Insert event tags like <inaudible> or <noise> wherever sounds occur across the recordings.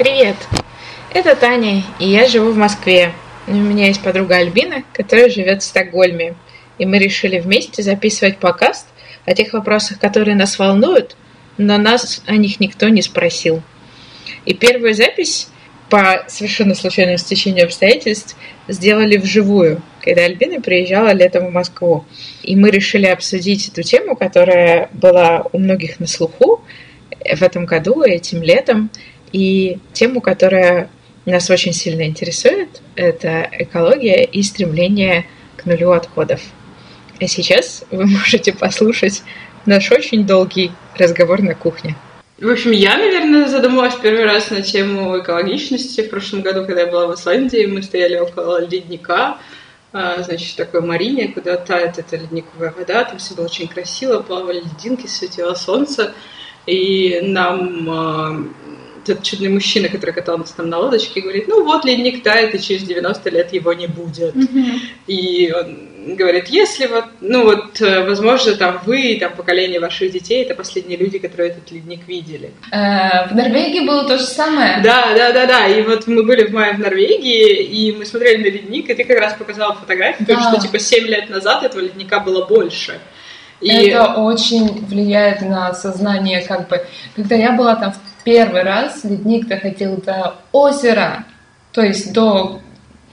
Привет! Это Таня, и я живу в Москве. У меня есть подруга Альбина, которая живет в Стокгольме. И мы решили вместе записывать подкаст о тех вопросах, которые нас волнуют, но нас о них никто не спросил. И первую запись по совершенно случайному стечению обстоятельств сделали вживую, когда Альбина приезжала летом в Москву. И мы решили обсудить эту тему, которая была у многих на слуху в этом году, этим летом, и тему, которая нас очень сильно интересует, это экология и стремление к нулю отходов. А сейчас вы можете послушать наш очень долгий разговор на кухне. В общем, я, наверное, задумалась первый раз на тему экологичности. В прошлом году, когда я была в Исландии, мы стояли около ледника, а, значит, такой марине, куда тает эта ледниковая вода, там все было очень красиво, плавали льдинки, светило солнце, и нам этот чудный мужчина, который катался там на лодочке, говорит, ну вот ледник тает, и через 90 лет его не будет. Mm-hmm. И он говорит, если вот, ну вот, э, возможно, там вы, там поколение ваших детей, это последние люди, которые этот ледник видели. Э, в Норвегии было то же самое. Да, да, да, да. И вот мы были в мае в Норвегии, и мы смотрели на ледник, и ты как раз показала фотографию, да. что типа 7 лет назад этого ледника было больше. И... Это очень влияет на сознание, как бы. Когда я была там в первый раз ледник доходил до озера, то есть до,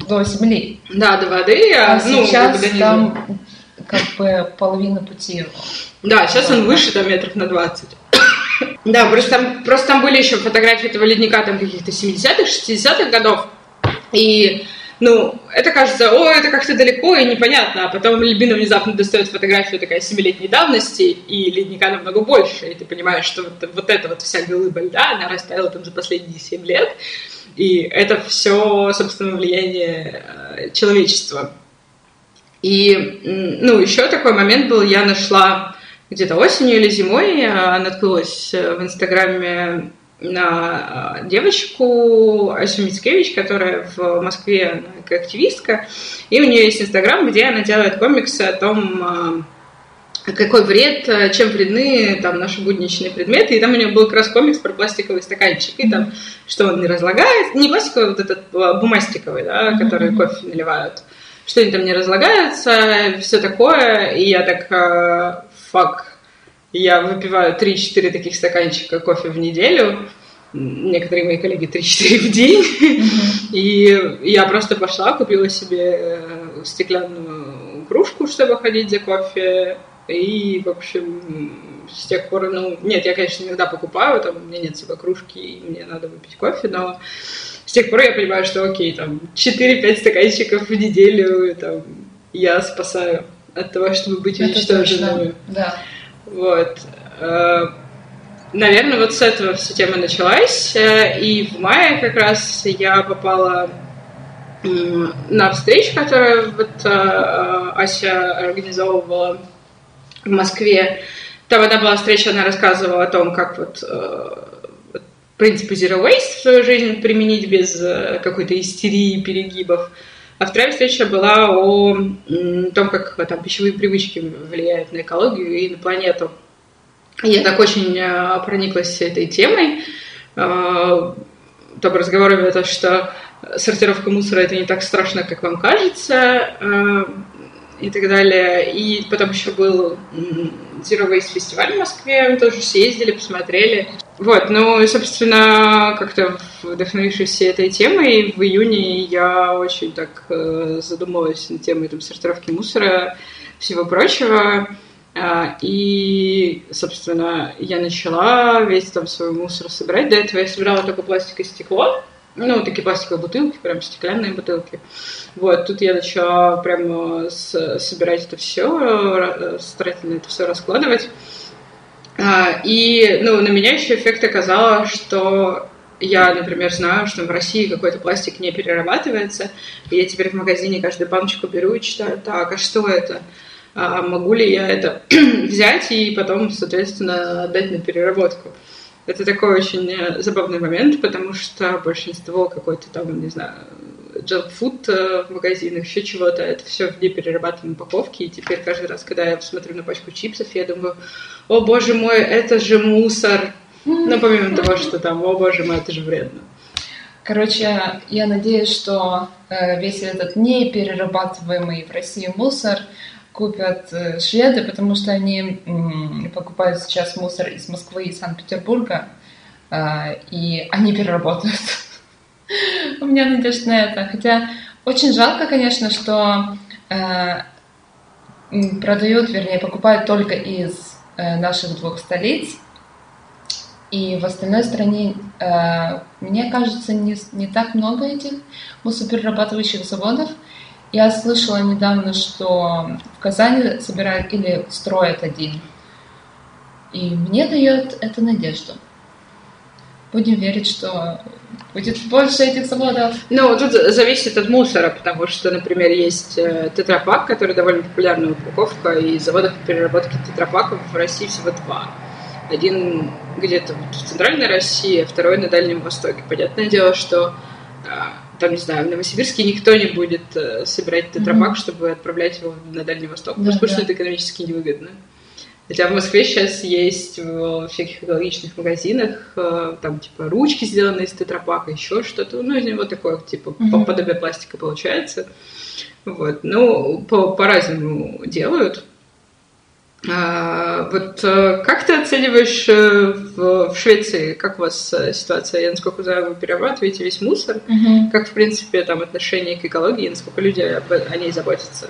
до земли. Да, до воды. А, а ну, сейчас как бы там как бы половина пути его. Да, сейчас он выше там метров на 20. <coughs> Да, просто там, просто там были еще фотографии этого ледника там каких-то 70-х, 60-х годов. И ну, это кажется, о, это как-то далеко и непонятно, а потом Лебина внезапно достает фотографию такая семилетней давности, и ледника намного больше, и ты понимаешь, что вот, вот эта вот вся глыба льда, она растаяла там за последние семь лет, и это все, собственно, влияние э, человечества. И, ну, еще такой момент был, я нашла где-то осенью или зимой, я наткнулась в Инстаграме на девочку Асю Мицкевич, которая в Москве как активистка, и у нее есть Инстаграм, где она делает комиксы о том, а, какой вред, а, чем вредны там наши будничные предметы, и там у нее был как раз комикс про пластиковый стаканчик, и там, что он не разлагает, не пластиковый, вот этот бумастиковый, да, который кофе наливают, что они там не разлагаются, все такое, и я так, фак, я выпиваю 3-4 таких стаканчика кофе в неделю, некоторые мои коллеги 3-4 в день. Mm-hmm. И я просто пошла, купила себе э, стеклянную кружку, чтобы ходить за кофе. И, в общем, с тех пор, ну, нет, я, конечно, иногда покупаю, там, у меня нет себе кружки, и мне надо выпить кофе, но с тех пор я понимаю, что, окей, там, 4-5 стаканчиков в неделю, там, я спасаю от того, чтобы быть уничтоженными. Да. Вот. Э, наверное, вот с этого вся тема началась. Э, и в мае как раз я попала на встречу, которую вот э, Ася организовывала в Москве. Там одна была встреча, она рассказывала о том, как вот принципы Zero Waste в свою жизнь применить без какой-то истерии, перегибов. А вторая встреча была о том, как там, пищевые привычки влияют на экологию и на планету. Я так очень э, прониклась этой темой, э, там разговорами о том, что сортировка мусора это не так страшно, как вам кажется, э, и так далее. И потом еще был Zero Waste фестиваль в Москве, мы тоже съездили, посмотрели. Вот, ну собственно, как-то вдохновившись этой темой, в июне я очень так э, задумалась над темой там, сортировки мусора, всего прочего. А, и, собственно, я начала весь там свой мусор собирать. До этого я собирала только пластик и стекло. Ну, такие пластиковые бутылки, прям стеклянные бутылки. Вот, тут я начала прямо с, собирать это все, старательно это все раскладывать. А, и, ну, на меня еще эффект оказало, что я, например, знаю, что в России какой-то пластик не перерабатывается, и я теперь в магазине каждую баночку беру и читаю, так, а что это? А могу ли я это <clears throat> взять и потом, соответственно, отдать на переработку? Это такой очень э, забавный момент, потому что большинство какой-то там, не знаю, джанк-фуд э, в магазинах, еще чего-то, это все в неперерабатываемой упаковке, и теперь каждый раз, когда я смотрю на пачку чипсов, я думаю, о боже мой, это же мусор. Ну, помимо того, что там, о боже мой, это же вредно. Короче, я надеюсь, что э, весь этот неперерабатываемый в России мусор купят э, шведы, потому что они покупают сейчас мусор из Москвы и Санкт-Петербурга, и они переработают. У меня надежда на это. Хотя очень жалко, конечно, что э, продают, вернее, покупают только из э, наших двух столиц. И в остальной стране, э, мне кажется, не, не так много этих мусоперерабатывающих заводов. Я слышала недавно, что в Казани собирают или строят один. И мне дает это надежду. Будем верить, что будет больше этих заводов. Ну, тут зависит от мусора, потому что, например, есть э, тетрапак, который довольно популярная упаковка, и заводов по переработке тетрапаков в России всего два. Один где-то в центральной России, а второй на Дальнем Востоке. Понятное дело, что а, там, не знаю, в Новосибирске никто не будет э, собирать тетрапак, mm-hmm. чтобы отправлять его на Дальний Восток, да, потому да. что это экономически невыгодно. Хотя в Москве сейчас есть в всяких экологичных магазинах э, там типа ручки сделаны из тетрапака, еще что-то, ну из него такое типа mm-hmm. подобие пластика получается. Вот, ну по по-разному делают. А, вот э, как ты оцениваешь э, в, в Швеции, как у вас ситуация? Я насколько знаю, вы перерабатываете весь мусор. Mm-hmm. Как в принципе там отношение к экологии, насколько люди об, о ней заботятся?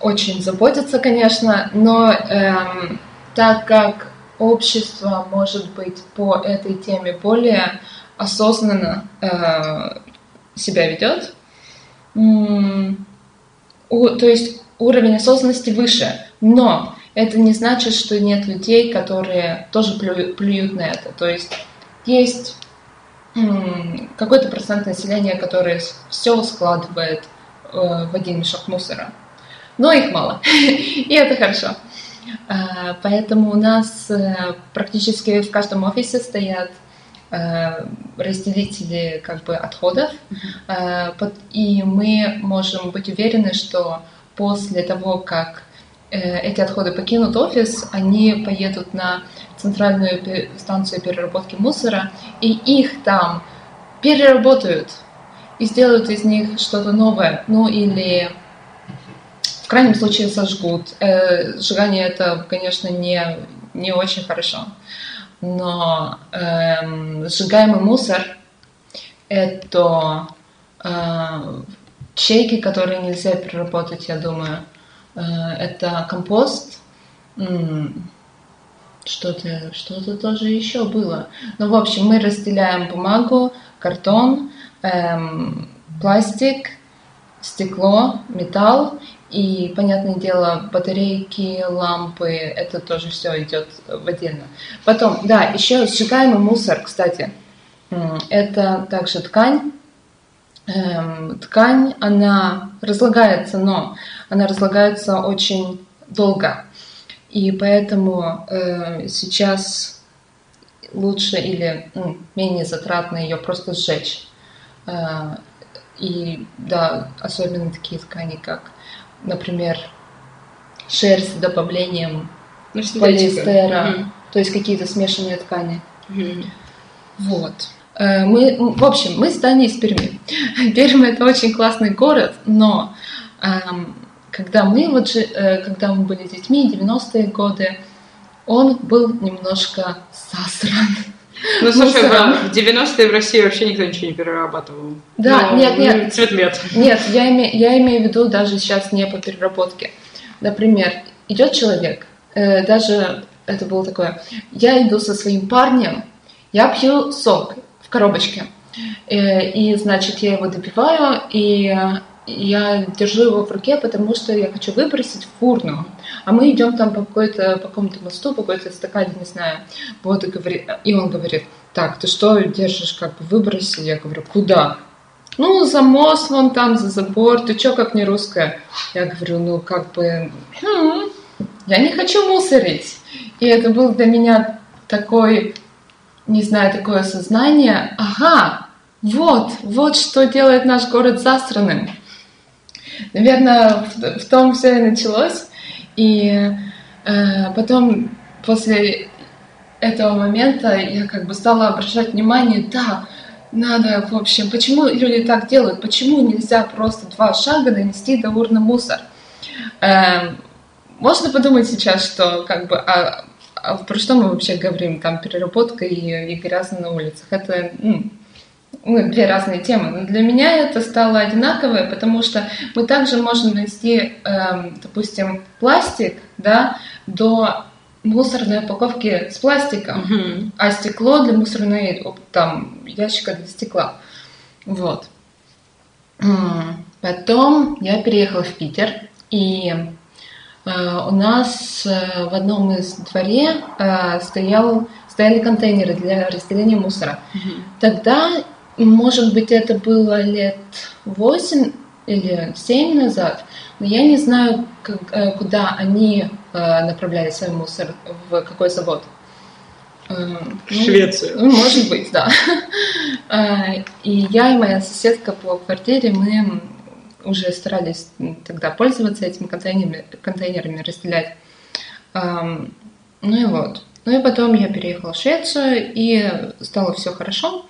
Очень заботятся, конечно, но эм, так как общество может быть по этой теме более осознанно э, себя ведет, то есть уровень осознанности выше, но это не значит, что нет людей, которые тоже плюют, плюют на это. То есть есть какой-то процент населения, которое все складывает в один мешок мусора. Но их мало, <laughs> и это хорошо. Э, поэтому у нас э, практически в каждом офисе стоят разделители как бы отходов, и мы можем быть уверены, что после того, как эти отходы покинут офис, они поедут на центральную станцию переработки мусора, и их там переработают и сделают из них что-то новое. Ну или в крайнем случае сожгут. Э, сжигание это, конечно, не, не очень хорошо. Но э, сжигаемый мусор это э, чейки, которые нельзя переработать, я думаю. Э, это компост. Что-то что то тоже еще было. Ну, в общем, мы разделяем бумагу, картон, эм, пластик, стекло, металл и, понятное дело, батарейки, лампы, это тоже все идет в отдельно. Потом, да, еще сжигаемый мусор, кстати, это также ткань. Эм, ткань, она разлагается, но она разлагается очень долго. И поэтому э, сейчас лучше или ну, менее затратно ее просто сжечь. А, и да, особенно такие ткани, как, например, шерсть с добавлением ну, полиэстера, угу. то есть какие-то смешанные ткани. Угу. Вот. Э, мы, в общем, мы с Таней из Перми. <laughs> Пермь это очень классный город, но эм, когда мы вот, э, когда мы были детьми, 90-е годы, он был немножко засран. Ну, слушай, в 90-е в России вообще никто ничего не перерабатывал. Да, Но, нет, нет. Цветмет. Нет, я, име, я имею в виду даже сейчас не по переработке. Например, идет человек, э, даже это было такое, я иду со своим парнем, я пью сок в коробочке, э, и, значит, я его допиваю, и я держу его в руке, потому что я хочу выбросить в урну. А мы идем там по какой-то, по какому-то мосту, по какой-то эстакаде, не знаю. Вот и, говорит, и он говорит, так, ты что держишь, как бы выброси? Я говорю, куда? Ну, за мост вон там, за забор, ты что, как не русская? Я говорю, ну, как бы, хм, я не хочу мусорить. И это был для меня такой, не знаю, такое осознание, ага, вот, вот что делает наш город засранным. Наверное, в, в том все и началось. И э, потом, после этого момента, я как бы стала обращать внимание, да, надо, в общем, почему люди так делают? Почему нельзя просто два шага донести до урны мусор? Эм, можно подумать сейчас, что как бы, а, а про что мы вообще говорим? Там переработка и, и грязно на улицах. Это ну, две разные темы. Но для меня это стало одинаковое, потому что мы также можем донести, эм, допустим, пластик да, до мусорной упаковки с пластиком, Мгм. а стекло для мусорной там ящика для стекла. Вот. Потом я переехала в Питер, и э, у нас э, в одном из дворе э, стоял, стояли контейнеры для разделения мусора. Тогда, может быть, это было лет 8 или 7 назад, но я не знаю, как- э, куда они э, направляли свой мусор, в какой завод. Э, В ну, Швецию. ну, может быть, да. И я и моя соседка по квартире, мы уже старались тогда пользоваться этими контейнерами, контейнерами разделять. Эм, Ну и вот. Ну и потом я переехала в Швецию, и стало все хорошо.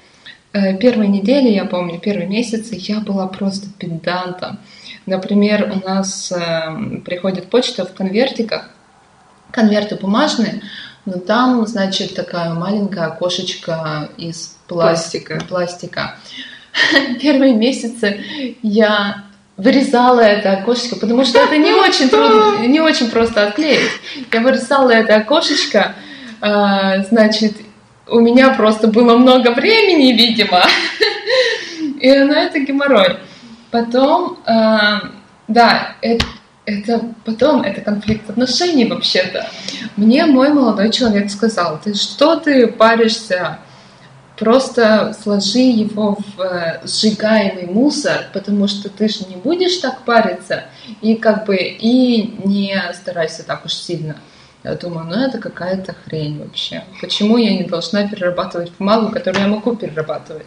Э, Первые недели, я помню, первые месяцы я была просто педантом. Например, у нас эм, приходит почта в конвертиках, конверты бумажные, но там, значит, такая маленькая окошечко из пластика. пластика. <laughs> Первые месяцы я вырезала это окошечко, потому что это не очень трудно, <laughs> не очень просто отклеить. Я вырезала это окошечко, а, значит, у меня просто было много времени, видимо, и на это геморрой. Потом, а, да, это, это потом это конфликт отношений вообще-то. Мне мой молодой человек сказал, ты что ты паришься? Просто сложи его в э, сжигаемый мусор, потому что ты же не будешь так париться, и как бы и не старайся так уж сильно. Я думаю, ну это какая-то хрень вообще. Почему я не должна перерабатывать бумагу, которую я могу перерабатывать?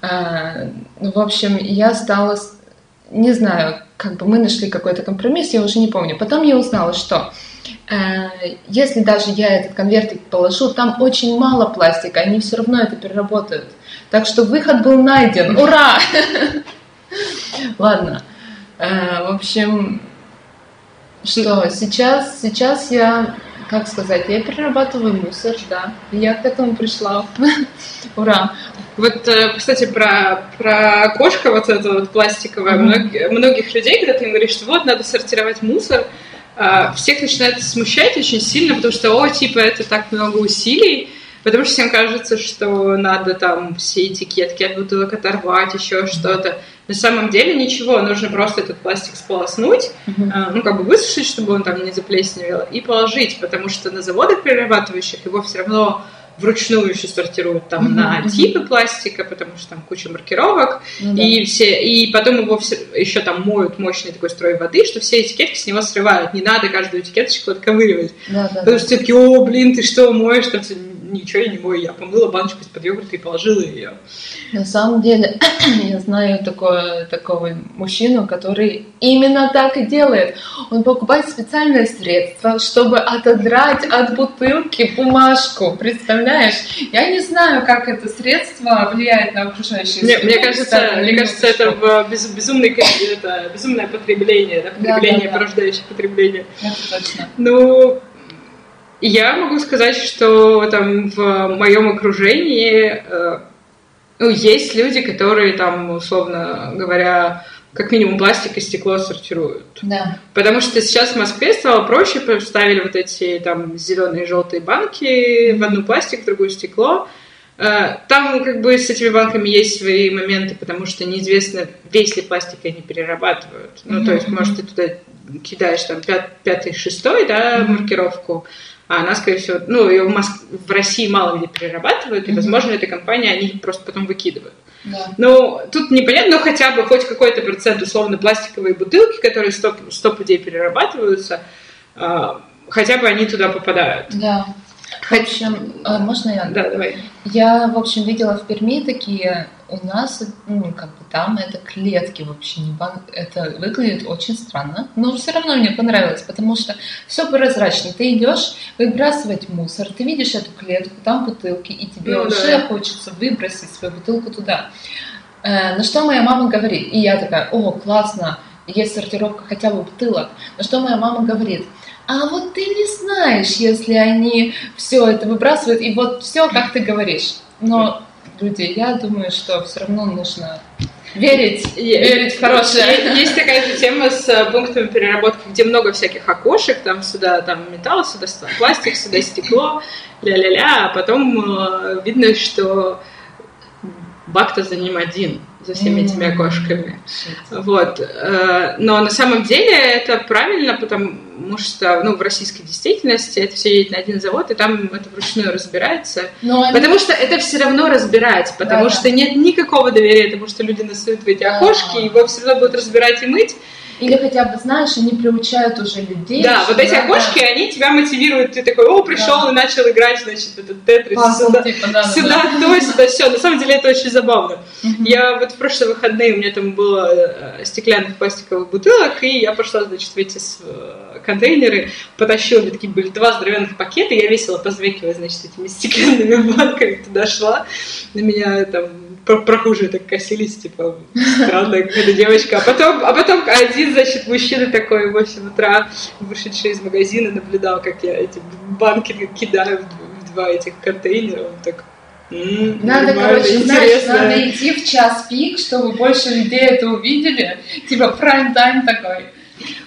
А, ну, в общем, я стала, не знаю, как бы мы нашли какой-то компромисс, я уже не помню. Потом я узнала, что э, если даже я этот конвертик положу, там очень мало пластика, они все равно это переработают. Так что выход был найден. Ура! <laughs> Ладно. Э, В общем, что сейчас, сейчас я, как сказать, я перерабатываю мусор, да. Я к этому пришла. <laughs> Ура! Вот, э, кстати, про, про окошко вот это вот пластиковое. Многих, многих людей, когда ты им говоришь, что вот, надо сортировать мусор, а, всех начинает смущать очень сильно, потому что, о, типа, это так много усилий, потому что всем кажется, что надо там все этикетки от бутылок оторвать, еще что-то. На самом деле ничего, нужно просто этот пластик сполоснуть, а, ну, как бы высушить, чтобы он там не заплесневел, и положить, потому что на заводах перерабатывающих его все равно вручную еще сортируют там Мгм, на типы пластика, потому что там куча маркировок, да. и все, и потом его все, еще там моют мощный такой строй воды, что все этикетки с него срывают. Не надо каждую этикеточку отковыривать. Да, да, Потому да. что все такие, о, блин, ты что, моешь? Там все, ничего я не мою, я помыла баночку из-под йогурта и положила ее. На самом деле, <clears throat> я знаю такое, такого мужчину, который именно так и делает. Он покупает специальное средство, чтобы отодрать от бутылки бумажку. Представляешь? Я не знаю, как это средство влияет на окружающую Мне, среду. мне кажется, кстати, мне не кажется, это без- безумный, это безумное потребление, да, Да, потребление, да, да. порождающее потребление. Это точно. Ну, я могу сказать, что там в моем окружении э, ну, есть люди, которые там, условно говоря, как минимум пластик и стекло сортируют. Да. Потому что сейчас в Москве стало проще, поставили вот эти там зеленые и желтые банки в одну пластик, в другую стекло. Э, Там как бы с этими банками есть свои моменты, потому что неизвестно, весь ли пластик они перерабатывают. Ну, то есть, может, ты туда кидаешь там пят- пятый, шестой, да, Мгм. маркировку, а она, скорее всего, ну, ее в, Моск- в России мало где перерабатывают, и, возможно, эта компания, они просто потом выкидывают. Да. Ну, тут непонятно, но хотя бы хоть какой-то процент, условно, пластиковые бутылки, которые сто, сто пудей перерабатываются, а, хотя бы они туда попадают. Да. В общем, а, можно я? Да, давай. Я, в общем, видела в Перми такие у нас, ну, как бы там это клетки вообще не бан... Это выглядит очень странно, но все равно мне понравилось, потому что все прозрачно. Ты идешь выбрасывать мусор, ты видишь эту клетку, там бутылки, и тебе Ну, уже да. хочется выбросить свою бутылку туда. Э, На что моя мама говорит, и я такая, о, классно, есть сортировка хотя бы бутылок. На что моя мама говорит, а вот ты не знаешь, если они все это выбрасывают, и вот все, как ты говоришь. Но, люди, я думаю, что все равно нужно верить, верить в хорошее. Е- Есть такая же тема с э, пунктами переработки, где много всяких окошек, там сюда там металл, сюда ст- пластик, сюда стекло, ля-ля-ля, а потом э, видно, что бак-то за ним один, за всеми этими окошками. Вот. э, Но на самом деле это правильно, потому что ну, в российской действительности это все едет на один завод, и там это вручную разбирается. Но они- Потому что это все равно разбирать, потому Да-да. что нет никакого доверия тому, что люди насуют в эти Да. окошки, его все равно будут разбирать и мыть. Или хотя бы, знаешь, они приучают уже людей. да, вот эти надо окошки, они тебя мотивируют. Ты такой, о, пришел Да. и начал играть, значит, этот тетрис. пазл, Сюда, типа, да, да, сюда да. то, сюда все. На самом деле это очень забавно. Я вот в прошлые выходные, у меня там было э, стеклянных пластиковых бутылок, и я пошла, значит, в эти контейнеры, потащила, мне такие были два здоровенных пакета, я весело позвекивая, значит, этими стеклянными банками туда шла. На меня там прохожие так косились, типа, странная какая-то девочка. А потом, а потом один, значит, мужчина такой в 8 утра, вышедший из магазина, наблюдал, как я эти банки кидаю в два этих контейнера. Он так, «М, Надо, короче, знаешь, интересно». надо идти в час пик, чтобы больше людей это увидели. Типа прайм-тайм такой.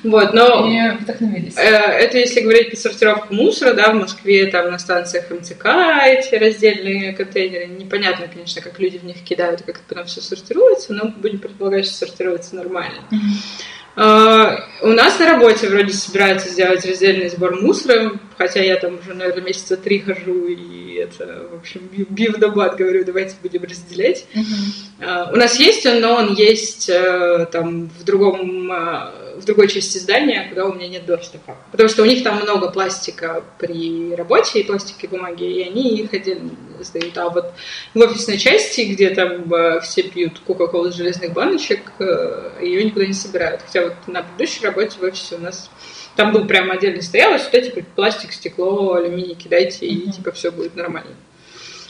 Вот, но И вдохновились. э, это если говорить про сортировку мусора, да, в Москве там на станциях МЦК эти раздельные контейнеры. Непонятно, конечно, как люди в них кидают, как это потом все сортируется, но будем предполагать, что сортируется нормально. А, У нас на работе вроде собираются сделать раздельный сбор мусора, хотя я там уже, наверное, месяца три хожу, и это, в общем, би- бив бат, говорю, давайте будем разделять. А, У нас есть он, но он есть э, там в другом а, в другой части здания, куда у меня нет доступа. Потому что у них там много пластика при работе и пластики и бумаги, и они их отдельно сдают. А вот в офисной части, где там э, все пьют кока-колу из железных баночек, э, ее никуда не собирают. Хотя вот на предыдущей работе в офисе у нас там был прямо отдельно стояло, сюда типа пластик, стекло, алюминий кидайте, и типа все будет нормально.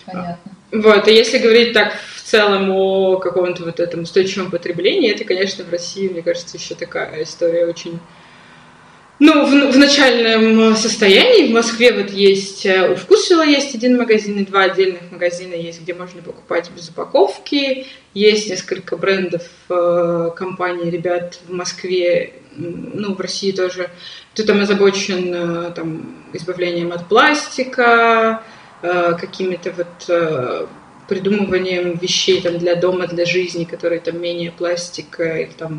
Понятно. Вот, и если говорить так в целом о каком-то вот этом устойчивом потреблении, это, конечно, в России, мне кажется, еще такая история очень... Ну, в, в начальном состоянии в Москве вот есть, э, у Вкусвилла есть один магазин и два отдельных магазина есть, где можно покупать без упаковки. Есть несколько брендов э, компаний, ребят в Москве, ну, в России тоже, кто там озабочен э, там, избавлением от пластика, э, какими-то вот э, придумыванием вещей там, для дома, для жизни, которые там менее пластика, или там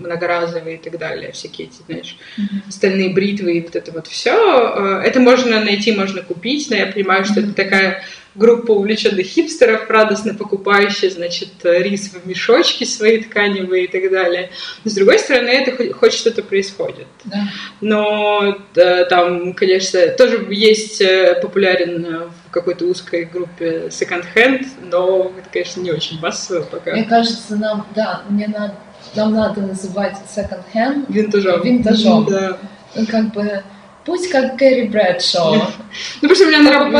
многоразовые и так далее, всякие эти, знаешь, Мгм. стальные бритвы и вот это вот все. Это можно найти, можно купить, но я понимаю, что это такая группа увлеченных хипстеров, радостно покупающие, значит, рис в мешочки свои тканевые и так далее. С другой стороны, это хоть, что-то происходит. Да. Но э, там, конечно, тоже есть э, популярен э, в какой-то узкой группе second-hand, но это, конечно, не очень массово пока. Мне кажется, нам, да, мне надо, нам надо называть second-hand Винтажом. Винтажом. Да. ну, как бы, пусть как Кэрри Брэдшоу, <laughs> Ну, потому что у меня на работе...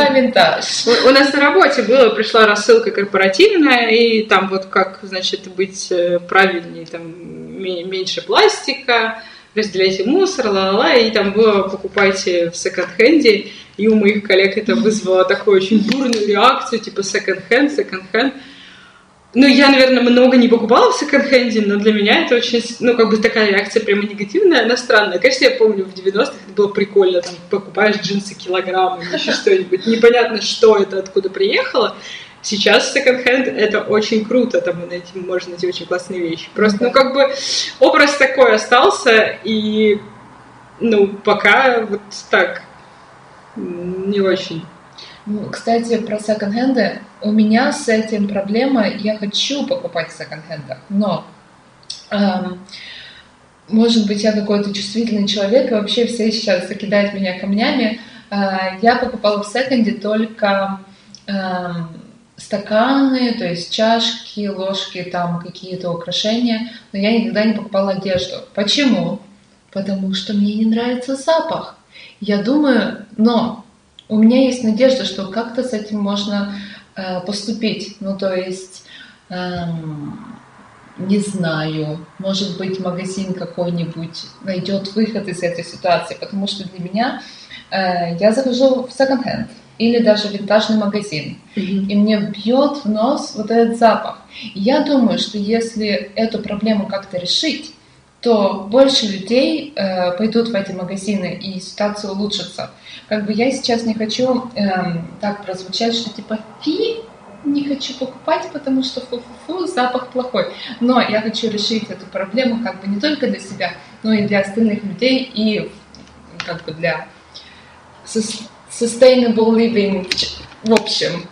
У нас на работе было, пришла рассылка корпоративная, и там вот как, значит, быть э, правильнее, там ме- меньше пластика, разделяйте мусор, ла-ла-ла, и там было покупайте в секонд-хенде, и у моих коллег это вызвало такую очень бурную реакцию, типа секонд-хенд, секонд-хенд. Ну, я, наверное, много не покупала в секонд-хенде, но для меня это очень, ну, как бы такая реакция прямо негативная, она странная. Конечно, я помню, в 90-х это было прикольно, там, покупаешь джинсы килограмм или еще что-нибудь, непонятно, что это, откуда приехало. Сейчас секонд-хенд это очень круто, там найти, можно найти очень классные вещи. Просто, ну, как бы образ такой остался, и, ну, пока вот так, не очень. Ну, Кстати, про секонд-хенды. У меня с этим проблема. Я хочу покупать в секонд-хендах, но эм, может быть, я какой-то чувствительный человек, и вообще все сейчас закидают меня камнями. Э, я покупала в секонде только эм, стаканы, то есть чашки, ложки, там какие-то украшения, но я никогда не покупала одежду. Почему? Потому что мне не нравится запах. Я думаю, но у меня есть надежда, что как-то с этим можно э, поступить. Ну, то есть, эм, не знаю, может быть, магазин какой-нибудь найдет выход из этой ситуации, потому что для меня э, я захожу в секонд-хенд или даже винтажный магазин, Мгм. и мне бьет в нос вот этот запах. И я думаю, что если эту проблему как-то решить, то больше людей э, пойдут в эти магазины и ситуация улучшится. Как бы я сейчас не хочу эм, так прозвучать, что типа фи, не хочу покупать, потому что фу-фу-фу, запах плохой. Но я хочу решить эту проблему как бы не только для себя, но и для остальных людей и как бы для sus- sustainable living в общем.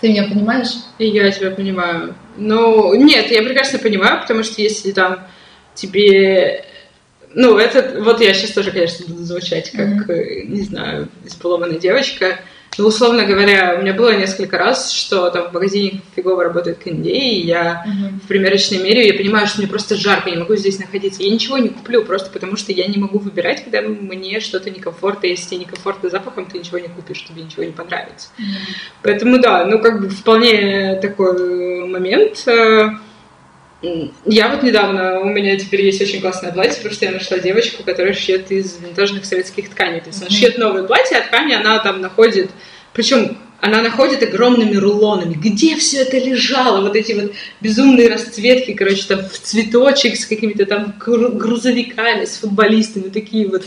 Ты меня понимаешь? Я тебя понимаю. Ну, нет, я прекрасно понимаю, потому что если там тебе... Ну, это... Вот я сейчас тоже, конечно, буду звучать как, э, не знаю, избалованная девочка. Но, условно говоря, у меня было несколько раз, что там в магазине фигово работает кондей, и я в примерочной мере, я понимаю, что мне просто жарко, я не могу здесь находиться. Я ничего не куплю, просто потому что я не могу выбирать, когда мне что-то некомфортно. Если тебе некомфортно запахом, ты ничего не купишь, тебе ничего не понравится. Поэтому да, ну как бы вполне такой момент. Я вот недавно, у меня теперь есть очень классное платье, потому что я нашла девочку, которая шьет из винтажных советских тканей. То есть она шьет новое платье, а ткани она там находит, причем она находит огромными рулонами. Где все это лежало? Вот эти вот безумные расцветки, короче, там в цветочек с какими-то там гру- грузовиками, с футболистами, такие вот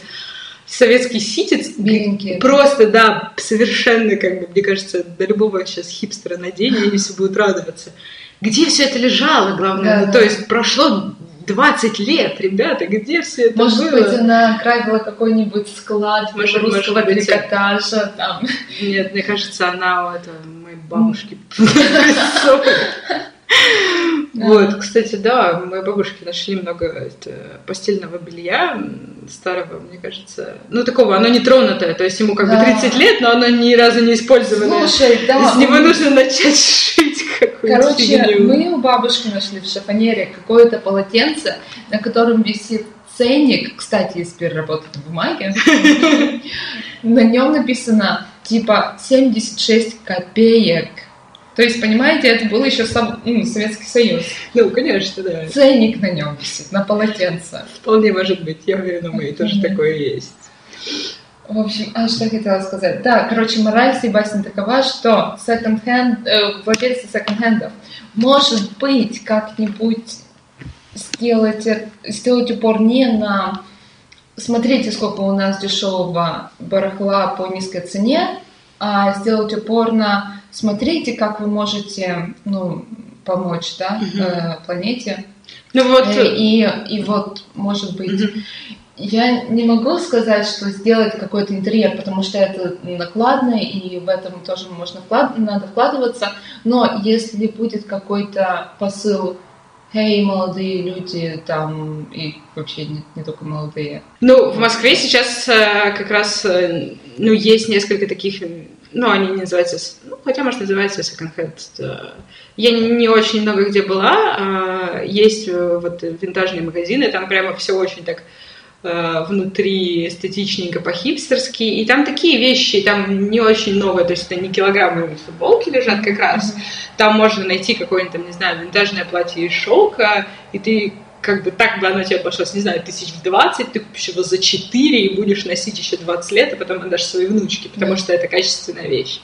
советский ситец. Беленькие. Просто, да, совершенно, как бы, мне кажется, до любого сейчас хипстера наденет, они все будут радоваться. Где все это лежало, главное? Да, Ну, то есть прошло 20 лет, ребята, где все это Может было? быть, она грабила какой-нибудь склад Может- русского может трикотажа, там. Нет, мне кажется, она у этого, моей бабушки. <laughs> Вот, кстати, да, мои бабушки нашли много это, постельного белья старого, мне кажется. Ну, такого, оно не тронутое, то есть ему как бы 30 лет, но оно ни разу не использованное. Слушай, да. Из него у- нужно начать <laughs> шить какую-то Короче, мы у бабушки нашли в шифонере какое-то полотенце, на котором висит ценник, кстати, из переработанной бумаги. <laughs> На нем написано типа 76 копеек. То есть, понимаете, это был еще сам, ну, Советский Союз. Ну, конечно, да. Ценник на нем висит, на полотенце. Вполне может быть. Я уверена, моей тоже такое есть. В общем, а что я хотела сказать? Да, короче, мораль всей басни такова, что секонд-хенд, э, владельцы секонд-хендов, может быть, как-нибудь сделать, сделать упор не на смотрите, сколько у нас дешевого барахла по низкой цене, а сделать упор на смотрите, как вы можете ну, помочь да, э, планете. Ну вот, Э, И, и вот, может быть, Мгм. я не могу сказать, что сделать какой-то интерьер, потому что это накладно, и в этом тоже можно вклад... надо вкладываться. Но если будет какой-то посыл, эй, молодые люди, там, и вообще не, не только молодые. Ну, в Москве сейчас э, как раз, э, ну, есть несколько таких, ну, они не называются, ну, хотя, может, называется секонд-хенд. да. Я не, не очень много где была, а, есть э, вот винтажные магазины, там прямо все очень так э, внутри эстетичненько по-хипстерски, и там такие вещи, там не очень новые, то есть это не килограммы футболки лежат как раз, там можно найти какое-нибудь, там, не знаю, винтажное платье из шелка, и ты как бы так бы оно тебе обошлось, не знаю, тысяч в 20, ты купишь его за 4 и будешь носить еще 20 лет, а потом отдашь своей внучке, потому Да. что это качественная вещь.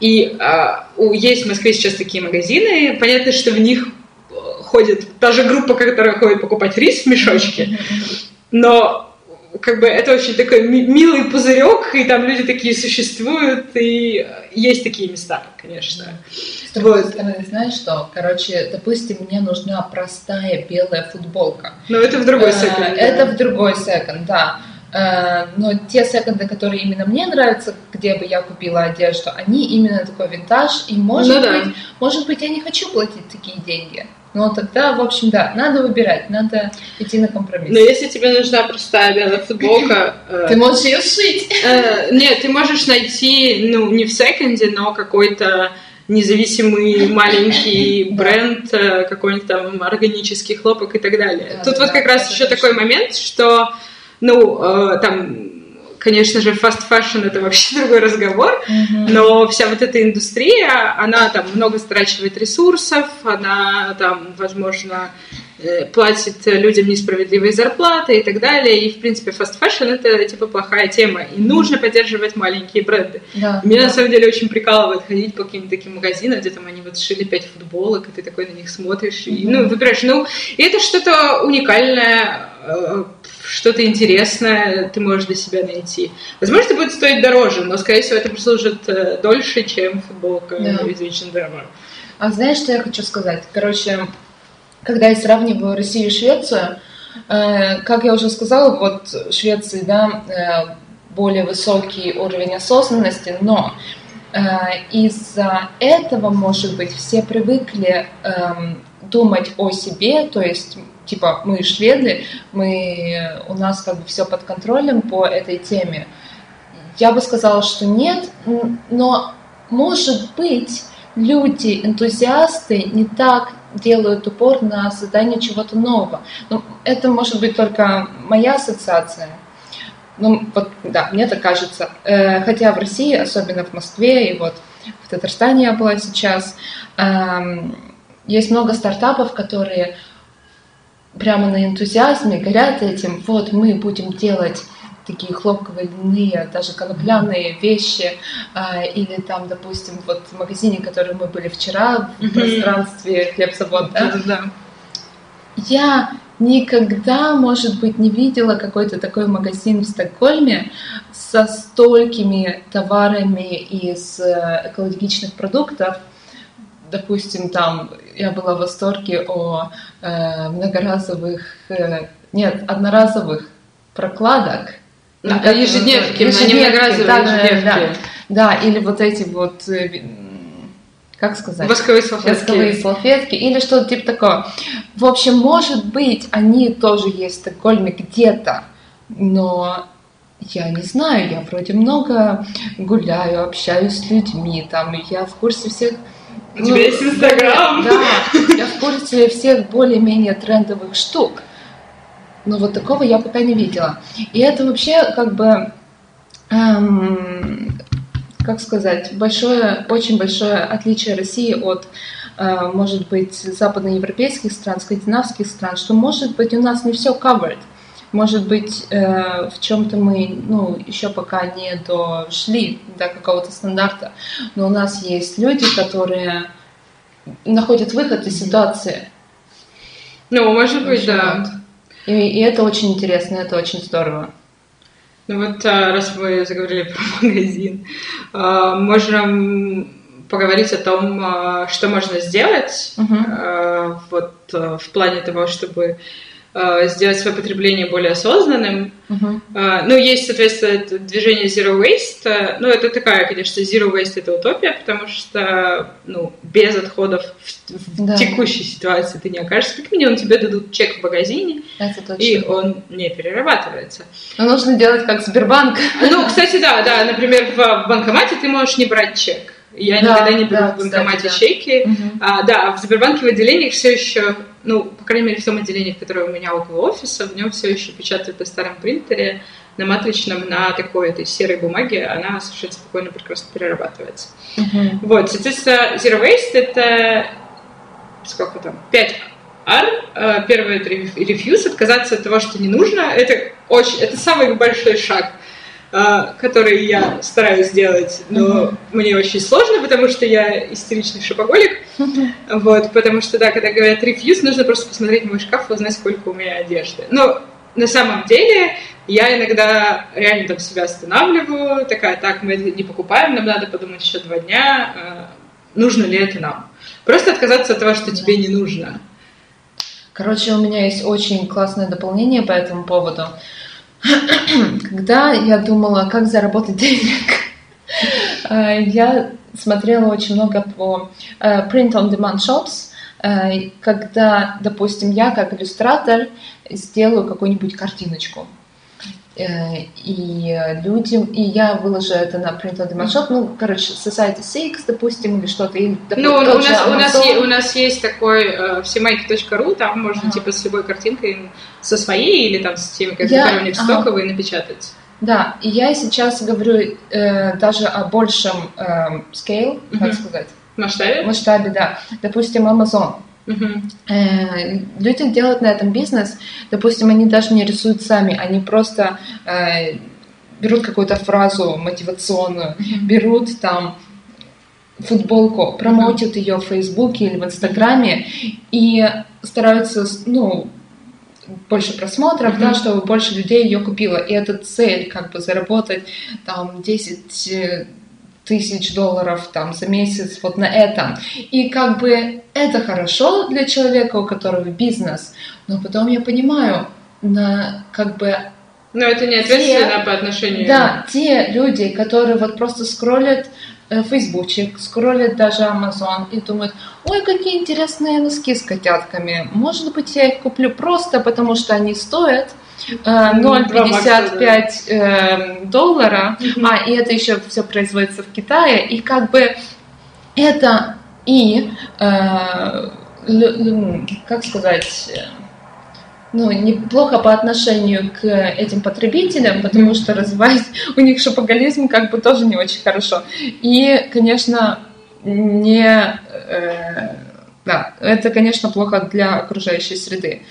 И а, у- есть в Москве сейчас такие магазины, понятно, что в них э, ходит та же группа, которая ходит покупать рис в мешочке, но как бы это очень такой ми- милый пузырек, и там люди такие существуют, и есть такие места, конечно. С другой Вот. стороны, знаешь что? Короче, допустим, мне нужна простая белая футболка. Но это в другой Э, секонд. Это в другой секонд, да. Э, Но те секонды, которые именно мне нравятся, где бы я купила одежду, они именно такой винтаж. И может Ну да. быть, может быть, я не хочу платить такие деньги. Но тогда, в общем, да, надо выбирать, надо идти на компромисс. Но если тебе нужна простая белая футболка, э, Ты можешь ее сшить. э, нет, ты можешь найти, ну, не в секонде, но какой-то независимый маленький <laughs> бренд э, какой-нибудь там органический хлопок и так далее. Да, Тут вот как раз еще такой момент, что, ну, там конечно же, fast fashion это вообще <laughs> другой разговор, Мгм. но вся вот эта индустрия, она там много страчивает ресурсов, она там, возможно, платит людям несправедливые зарплаты и так далее. И, в принципе, fast fashion это типа плохая тема. И нужно поддерживать маленькие бренды. Да, Меня да. на самом деле очень прикалывает ходить по каким-то таким магазинам, где там они вот шили пять футболок, и ты такой на них смотришь, и, Мгм. ну, выбираешь. Ну, и это что-то уникальное, э, что-то интересное ты можешь для себя найти. Возможно, это будет стоить дороже, но, скорее всего, это прослужит э, дольше, чем футболка Да. из H&M. А знаешь, что я хочу сказать? Короче, когда я сравниваю Россию и Швецию, э, как я уже сказала, вот в Швеции, да, э, более высокий уровень осознанности, но э, из-за этого, может быть, все привыкли эм, думать о себе, то есть, типа, мы шведы, мы, у нас как бы все под контролем по этой теме. Я бы сказала, что нет, но, может быть, люди, энтузиасты не так делают упор на создание чего-то нового. Ну, это может быть только моя ассоциация. Ну, вот, да, мне так кажется. Э, Хотя в России, особенно в Москве и вот в Татарстане я была сейчас, эм, есть много стартапов, которые прямо на энтузиазме горят этим. Вот мы будем делать такие хлопковые льняные, даже конопляные вещи, а, или там, допустим, вот в магазине, в котором мы были вчера, в пространстве хлеб-завод, да, Да. я никогда, может быть, не видела какой-то такой магазин в Стокгольме со столькими товарами из э, экологичных продуктов. Допустим, там я была в восторге о э, многоразовых, э, нет, одноразовых прокладок. Или как ежедневки, они многоразовые да, да, да, ежедневки. да. Да, или вот эти вот, э, как сказать? Восковые салфетки. Восковые салфетки или что-то типа такого. В общем, может быть, они тоже есть в Стокгольме где-то, но я не знаю, я вроде много гуляю, общаюсь с людьми, там, я в курсе всех... У тебя есть Инстаграм. Да, я в курсе всех более-менее трендовых штук. Но вот такого я пока не видела. И это вообще как бы эм, как сказать, большое, очень большое отличие России от, э, может быть, западноевропейских стран, скандинавских стран, что, может быть, у нас не все covered. Может быть, э, в чем-то мы, ну, еще пока не дошли до какого-то стандарта, но у нас есть люди, которые находят выход из ситуации. Ну, может быть, Вот. И, и это очень интересно, это очень здорово. Ну вот, а, раз мы заговорили <laughs> про магазин, а, можем поговорить о том, а, что можно сделать а, вот в плане того, чтобы сделать свое потребление более осознанным. А, Ну, есть, соответственно, движение Zero Waste. А, Ну, это такая, конечно, Zero Waste это утопия, потому что, ну, без отходов в, в Да. текущей ситуации ты не окажешься. Как минимум, тебе дадут чек в магазине, Это точно. и он не перерабатывается. Но нужно делать как Сбербанк. Ну, кстати, да, да, например, в банкомате ты можешь не брать чек. Я Да, никогда не беру да, в банкомате кстати, да. чеки. Мгм. А, да, в Сбербанке в отделениях все еще, ну, по крайней мере, в том отделении, которое у меня около офиса, в нем все еще печатают на старом принтере, на матричном, на такой этой серой бумаге, она совершенно спокойно, прекрасно перерабатывается. Мгм. Вот, соответственно, Zero Waste это сколько там? 5 R. Первый это refuse, отказаться от того, что не нужно. Это очень, это самый большой шаг, э, который я стараюсь сделать, но мне очень сложно, потому что я истеричный шопоголик. Вот, потому что, да, когда говорят refuse, нужно просто посмотреть мой шкаф и узнать, сколько у меня одежды. Но на самом деле я иногда реально там себя останавливаю, такая, так, мы это не покупаем, нам надо подумать еще два дня, э, нужно ли это нам. Просто отказаться от того, что тебе не нужно. Короче, у меня есть очень классное дополнение по этому поводу. <clears throat> Когда я думала, как заработать денег, <laughs> э, я смотрела очень много по э, print-on-demand shops, э, когда, допустим, я как иллюстратор сделаю какую-нибудь картиночку. Э, и людям, и я выложу это на Print on Demand Shop, ну, короче, Society Six, допустим, или что-то. Или, ну, у нас, у, нас есть, у нас есть такой э, всемайки.ру, там можно, ага. типа, с любой картинкой, со своей или там с теми, которые я... у них стоковые, ага. напечатать. Да, и я сейчас говорю э, даже о большем э, scale, как угу. сказать? Масштабе? Масштабе, да. Допустим, Amazon. Uh-huh. Люди делают на этом бизнес, допустим, они даже не рисуют сами, они просто э, берут какую-то фразу мотивационную, uh-huh. берут там футболку, промоутят uh-huh. ее в Фейсбуке или в Инстаграме и стараются, ну, больше просмотров, mm-hmm. да, чтобы больше людей ее купило. И эта цель, как бы заработать там 10 тысяч долларов там за месяц вот на этом. И как бы это хорошо для человека, у которого бизнес, но потом я понимаю, на как бы но это не ответственно те, по отношению... Да, те люди, которые вот просто скроллят э, Фейсбучик, скроллят даже Amazon и думают, ой, какие интересные носки с котятками, может быть, я их куплю просто потому, что они стоят 0,55 э, эм, доллара, а и это еще все производится в Китае, и как бы это и, э, как сказать, ну, неплохо по отношению к этим потребителям, потому что развивать <laughs> у них шопоголизм как бы тоже не очень хорошо. И, конечно, не... Э, да, это, конечно, плохо для окружающей среды.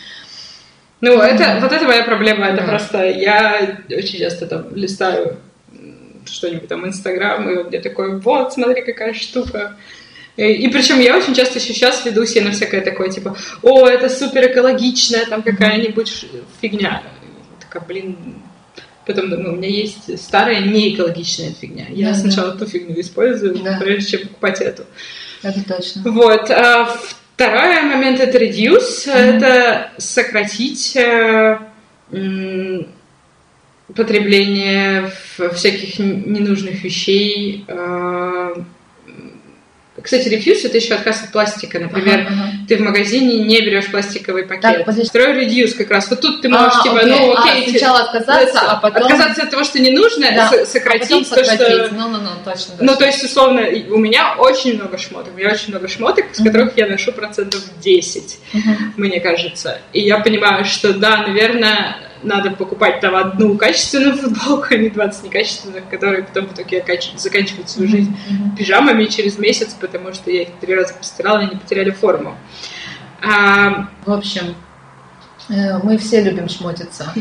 Ну, это, вот это моя проблема, это просто я очень часто там листаю что-нибудь там Инстаграм, и он мне такой, вот, смотри, какая штука. И, и причем я очень часто еще сейчас веду себе на всякое такое, типа, о, это супер экологичная там какая-нибудь фигня. Такая, блин, Потом думаю, у меня есть старая неэкологичная фигня. Я да, сначала да. ту фигню использую, да. прежде чем покупать эту. Это точно. Вот. А Второй момент это reduce, mm-hmm. это сократить э, потребление всяких ненужных вещей, э, кстати, рефьюз это еще отказ от пластика. Например, ага, ага. ты в магазине не берешь пластиковый пакет. Так, Второй редьюз как раз. Вот тут ты можешь, а, типа, окей. ну окей. А, сначала отказаться, а потом... Отказаться от того, что не нужно, да. сократить, а то, что... Ну, ну, ну, точно, точно. Ну, то есть, условно, у меня очень много шмоток. У меня очень много шмоток, с которых я ношу процентов 10, mm-hmm. мне кажется. И я понимаю, что да, наверное, надо покупать там одну качественную футболку, а не 20 некачественных, которые потом в итоге заканчивают свою жизнь mm-hmm. пижамами через месяц, потому что я их три раза постирала, и они потеряли форму. А... В общем, э, мы все любим шмотиться.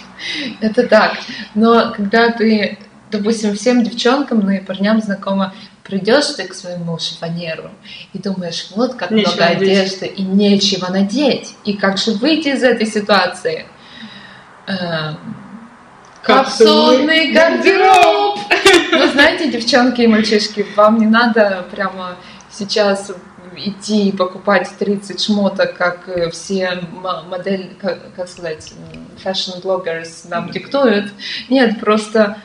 <laughs> Это так. Но когда ты, допустим, всем девчонкам, ну и парням знакомо, придешь ты к своему шифонеру и думаешь, вот как нечего много одежды и нечего надеть. И как же выйти из этой ситуации? Эм, капсульный гардероб. Ну, <laughs> знаете, девчонки и мальчишки, вам не надо прямо сейчас идти и покупать 30 шмоток, как э, все модель, как, как сказать, fashion bloggers нам диктуют. Нет, просто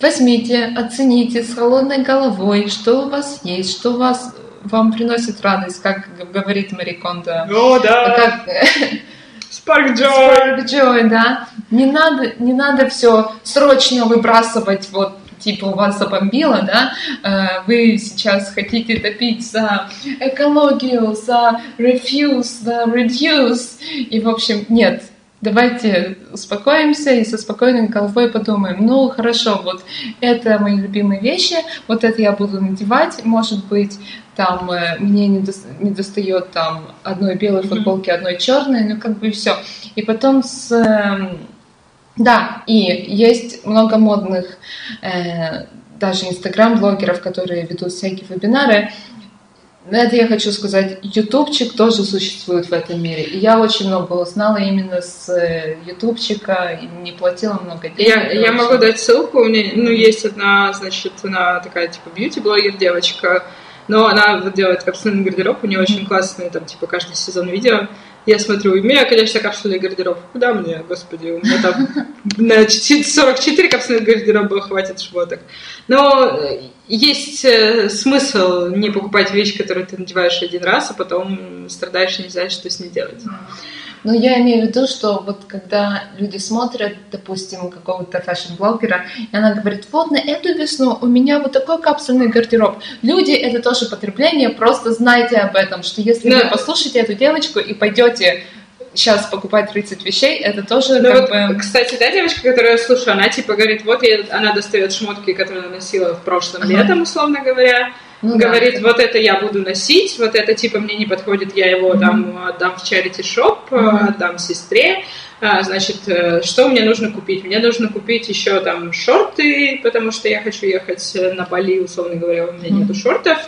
возьмите, оцените с холодной головой, что у вас есть, что у вас вам приносит радость, как говорит Мари Кондо. О, да! Как, <laughs> Spark Joy. Spark Joy, да. Не надо, не надо все срочно выбрасывать вот типа у вас забомбило, да, э, вы сейчас хотите топить за экологию, за refuse, за reduce, и, в общем, нет, давайте успокоимся и со спокойной головой подумаем, ну, хорошо, вот это мои любимые вещи, вот это я буду надевать, может быть, там э, мне не, до, не достает там одной белой футболки, одной черной, ну как бы все. И потом с... Э, да, и есть много модных э, даже инстаграм-блогеров, которые ведут всякие вебинары. На это я хочу сказать, ютубчик тоже существует в этом мире. И я очень много узнала именно с э, ютубчика, не платила много денег. Я, я могу дать ссылку, у меня ну, есть одна, значит, она такая типа бьюти-блогер девочка, но она вот делает капсульный гардероб, у нее очень классные, там, типа, каждый сезон видео. Я смотрю, у меня, конечно, капсульный гардероб. Куда мне, господи, у меня там на 44 капсульных гардероба хватит шмоток. Но э, есть э, смысл не покупать вещь, которую ты надеваешь один раз, а потом страдаешь и не знаешь, что с ней делать. Но я имею в виду, что вот когда люди смотрят, допустим, какого-то фэшн-блогера, и она говорит, вот на эту весну у меня вот такой капсульный гардероб. Люди, это тоже потребление, просто знайте об этом, что если Да. вы послушаете эту девочку и пойдете сейчас покупать 30 вещей, это тоже Ну как вот, бы... кстати, да, девочка, которую я слушаю, она типа говорит, вот я- она достает шмотки, которые она носила в прошлом Ага. летом, условно говоря, ну да. говорит, вот это я буду носить, вот это типа мне не подходит, я его там отдам в charity шоп, Мгм. отдам сестре. А, значит, э, что мне нужно купить? Мне нужно купить еще там шорты, потому что я хочу ехать э, на Бали, условно говоря, у меня Мгм. нету шортов.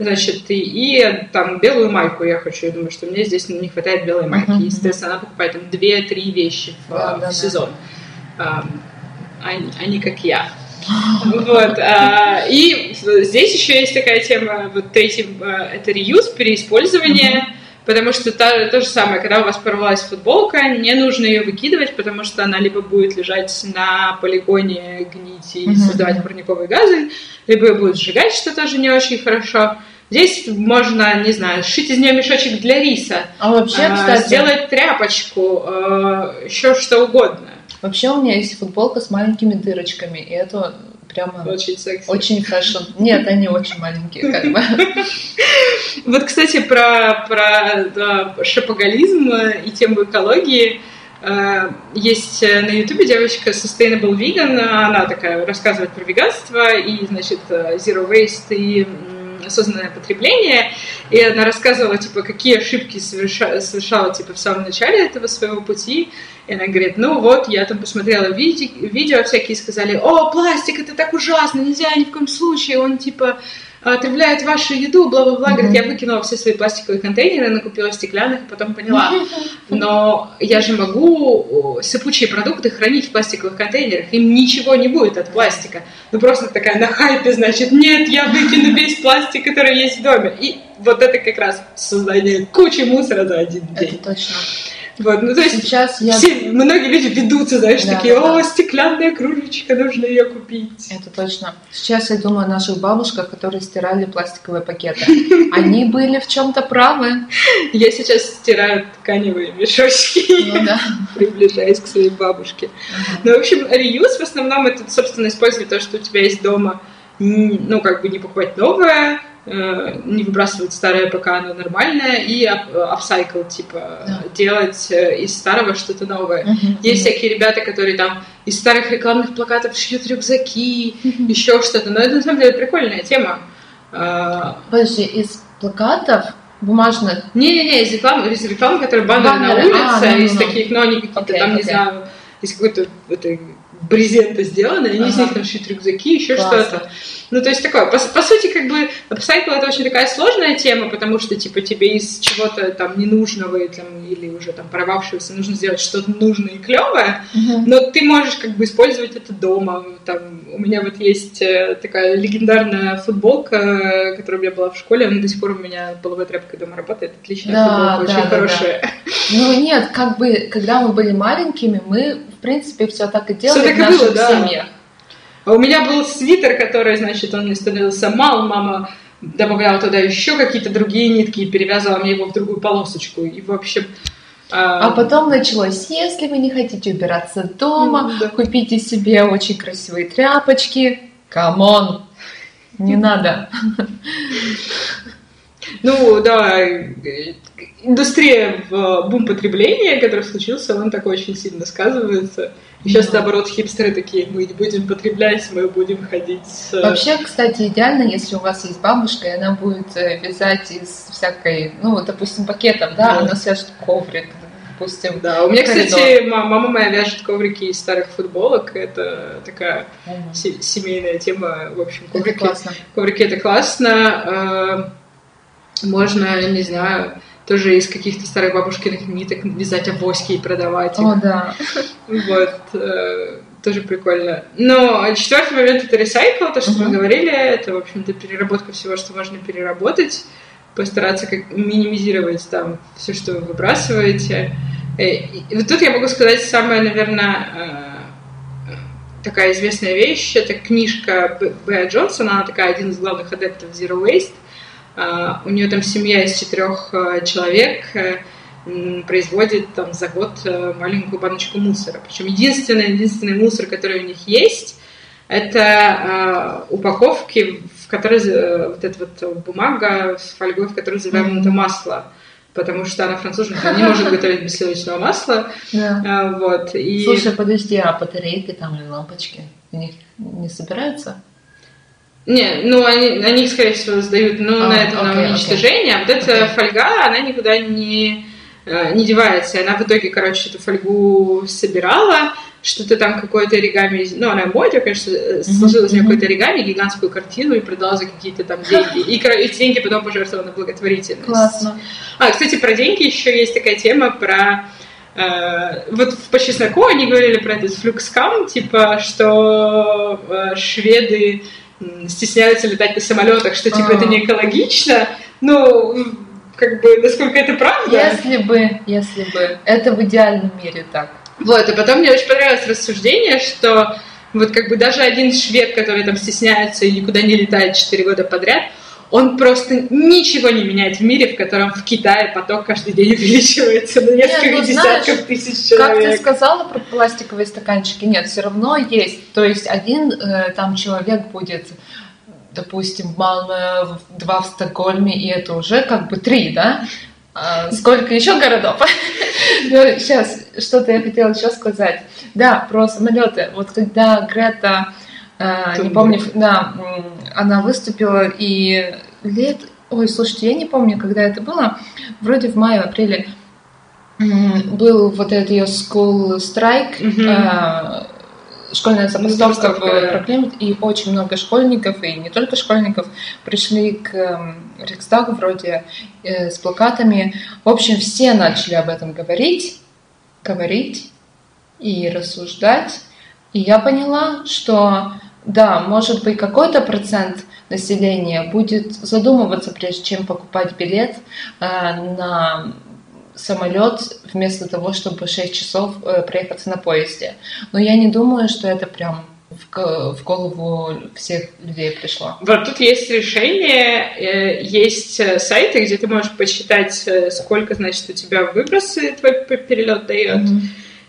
Значит, и, и там белую майку я хочу. Я думаю, что мне здесь не хватает белой майки. Мгм. Естественно, она покупает там 2-3 вещи в, Да, в да, да. сезон. А, они, они как я. Вот. а, И здесь еще есть такая тема, вот третий, а, это реюз, переиспользование, потому что та- то же самое, когда у вас порвалась футболка, не нужно ее выкидывать, потому что она либо будет лежать на полигоне, гнить и создавать парниковые газы, либо ее будет сжигать, что тоже не очень хорошо. Здесь можно, не знаю, сшить из нее мешочек для риса, А вообще, а, кстати, сделать тряпочку, еще что угодно. Вообще у меня есть футболка с маленькими дырочками, и это прямо Очень секси. очень fashion. Нет, они очень маленькие, как бы. <laughs> Вот, кстати, про, про да, шопоголизм э, и тему экологии. Э, Есть э, на Ютубе девочка Sustainable Vegan, она такая рассказывает про веганство и, значит, zero waste и осознанное потребление. И она рассказывала, типа, какие ошибки соверша- совершала, типа, в самом начале этого своего пути. И она говорит, ну вот, я там посмотрела виде- видео всякие, сказали, о, пластик, это так ужасно, нельзя ни в коем случае, он, типа, отравляет вашу еду, бла-бла-бла. Говорит, я выкинула все свои пластиковые контейнеры, накупила стеклянных, а потом поняла, но я же могу сыпучие продукты хранить в пластиковых контейнерах, им ничего не будет от пластика. Ну просто такая на хайпе, значит, нет, я выкину весь пластик, который есть в доме. И вот это как раз создание кучи мусора за один Это день. точно. Вот, ну то есть Сейчас я... все, многие люди ведутся, знаешь, Да, такие, да, о, да. стеклянная кружечка, нужно ее купить. Это точно. Сейчас я думаю о наших бабушках, которые стирали пластиковые пакеты. <laughs> Они были в чем-то правы. Я сейчас стираю тканевые мешочки. Ну да. приближаясь к своей бабушке. Ну, в общем, реюз в основном это, собственно, использовать то, что у тебя есть дома, ну, как бы не покупать новое, не выбрасывать старое, пока оно нормальное, и ап- апсайкл, типа, Да. делать э, из старого что-то новое. Мгм, Есть мгм. всякие ребята, которые там из старых рекламных плакатов шьют рюкзаки, еще что-то. Но это, на самом деле, прикольная тема. А, Подожди, из плакатов бумажных Не-не-не, из рекламы, из рекламы, которые баннеры на Баннеры, улице, а, ну, из ну. таких, ну, они какие-то Окей, там, не окей. знаю, из какой-то этой брезента сделаны, они из Ага. них там шьют рюкзаки, еще что-то. Ну, то есть такое, по, по сути, как бы, апсайкл это очень такая сложная тема, потому что, типа, тебе из чего-то там ненужного там, или уже там порвавшегося нужно сделать что-то нужное и клевое, Мгм. но ты можешь как бы использовать это дома. Там, у меня вот есть э, такая легендарная футболка, которая у меня была в школе, она до сих пор у меня половой тряпкой дома работает. Отличная Да, футболка, да, очень да, хорошая. Ну нет, как бы, когда мы были маленькими, мы, в принципе, все так и делали так и наших было, да. семьях. А у меня был свитер, который, значит, он мне становился мал, мама добавляла туда еще какие-то другие нитки и перевязывала мне его в другую полосочку. И, в общем... А потом началось, если вы не хотите убираться дома, Ну, да. купите себе очень красивые тряпочки. Come on! Не <laughs> надо. Ну, да, э, индустрия в бум потребления, который случился, он так очень сильно сказывается. И сейчас, наоборот, хипстеры такие, мы не будем потреблять, мы будем ходить с... Вообще, кстати, идеально, если у вас есть бабушка, и она будет э, вязать из всякой, ну, допустим, пакетов, да, Да. она свяжет коврик, допустим. Да, у меня, коридор. кстати, ма- мама моя вяжет коврики из старых футболок. Это такая се- семейная тема. В общем, Это коврики, классно. коврики это классно. Э, Можно, не знаю, тоже из каких-то старых бабушкиных ниток вязать авоськи и продавать их. О, да. Вот, э, тоже прикольно. Но четвертый момент это ресайкл, то, что мы говорили, это, в общем-то, переработка всего, что можно переработать, постараться как минимизировать там все, что вы выбрасываете. Э, И вот тут я могу сказать самая, наверное, э, такая известная вещь, это книжка Б- Бэя Джонсона, она такая один из главных адептов Zero Waste. А, У нее там семья из четырех э, человек, э, производит там за год э, маленькую баночку мусора. Причем единственный, единственный мусор, который у них есть, это упаковки, в которой вот эта вот бумага с фольгой, в которой завернуто масло потому что она француженка, не может <laughs> готовить без сливочного масла. Да. А, Вот, и... Слушай, подожди, а батарейки там или лампочки у них не собираются? Не, ну они, они их, скорее всего, сдают ну, А, на это на окей, уничтожение, а вот эта Окей. фольга, она никуда не, э, не девается. И Она в итоге, короче, эту фольгу собирала, что-то там какое-то оригами, ну, она моде, конечно, сложила из нее мгм. какое-то оригами, гигантскую картину и продала за какие-то там деньги. И кор- эти деньги потом пожертвовала на благотворительность. Классно. А, кстати, про деньги еще есть такая тема про... э, вот по чесноку они говорили про этот флюкскам, типа, что э, шведы стесняются летать на самолетах, что типа А. это не экологично. Ну, как бы, насколько это правда? Если бы, если бы, это в идеальном мире так. Вот, и потом мне очень понравилось рассуждение, что вот как бы даже один швед, который там стесняется и никуда не летает 4 года подряд, он просто ничего не меняет в мире, в котором в Китае поток каждый день увеличивается на несколько ну, десятков знаешь, тысяч Как ты человек. сказала про пластиковые стаканчики? Нет, все равно есть. То есть один э, там человек будет, допустим, в- два в Стокгольме, и это уже как бы три, да? А сколько еще городов? <laughs> Сейчас, что-то я хотела еще сказать. Да, про самолеты. Вот когда Грета, э, не помню, да, она выступила и лет... Ой, слушайте, я не помню, когда это было. Вроде в мае-апреле был вот этот ее school страйк, Мгм. э, школьная забастовка в Проклемит, и очень много школьников, и не только школьников, пришли к Рикстагу вроде э, с плакатами. В общем, все начали об этом говорить, говорить и рассуждать. И я поняла, что да, может быть, какой-то процент населения будет задумываться, прежде чем покупать билет э, на самолет вместо того, чтобы 6 часов э, проехаться на поезде. Но я не думаю, что это прям в, в голову всех людей пришло. Вот тут есть решение, э, есть э, сайты, где ты можешь посчитать, э, сколько, значит, у тебя выбросы твой перелет дает,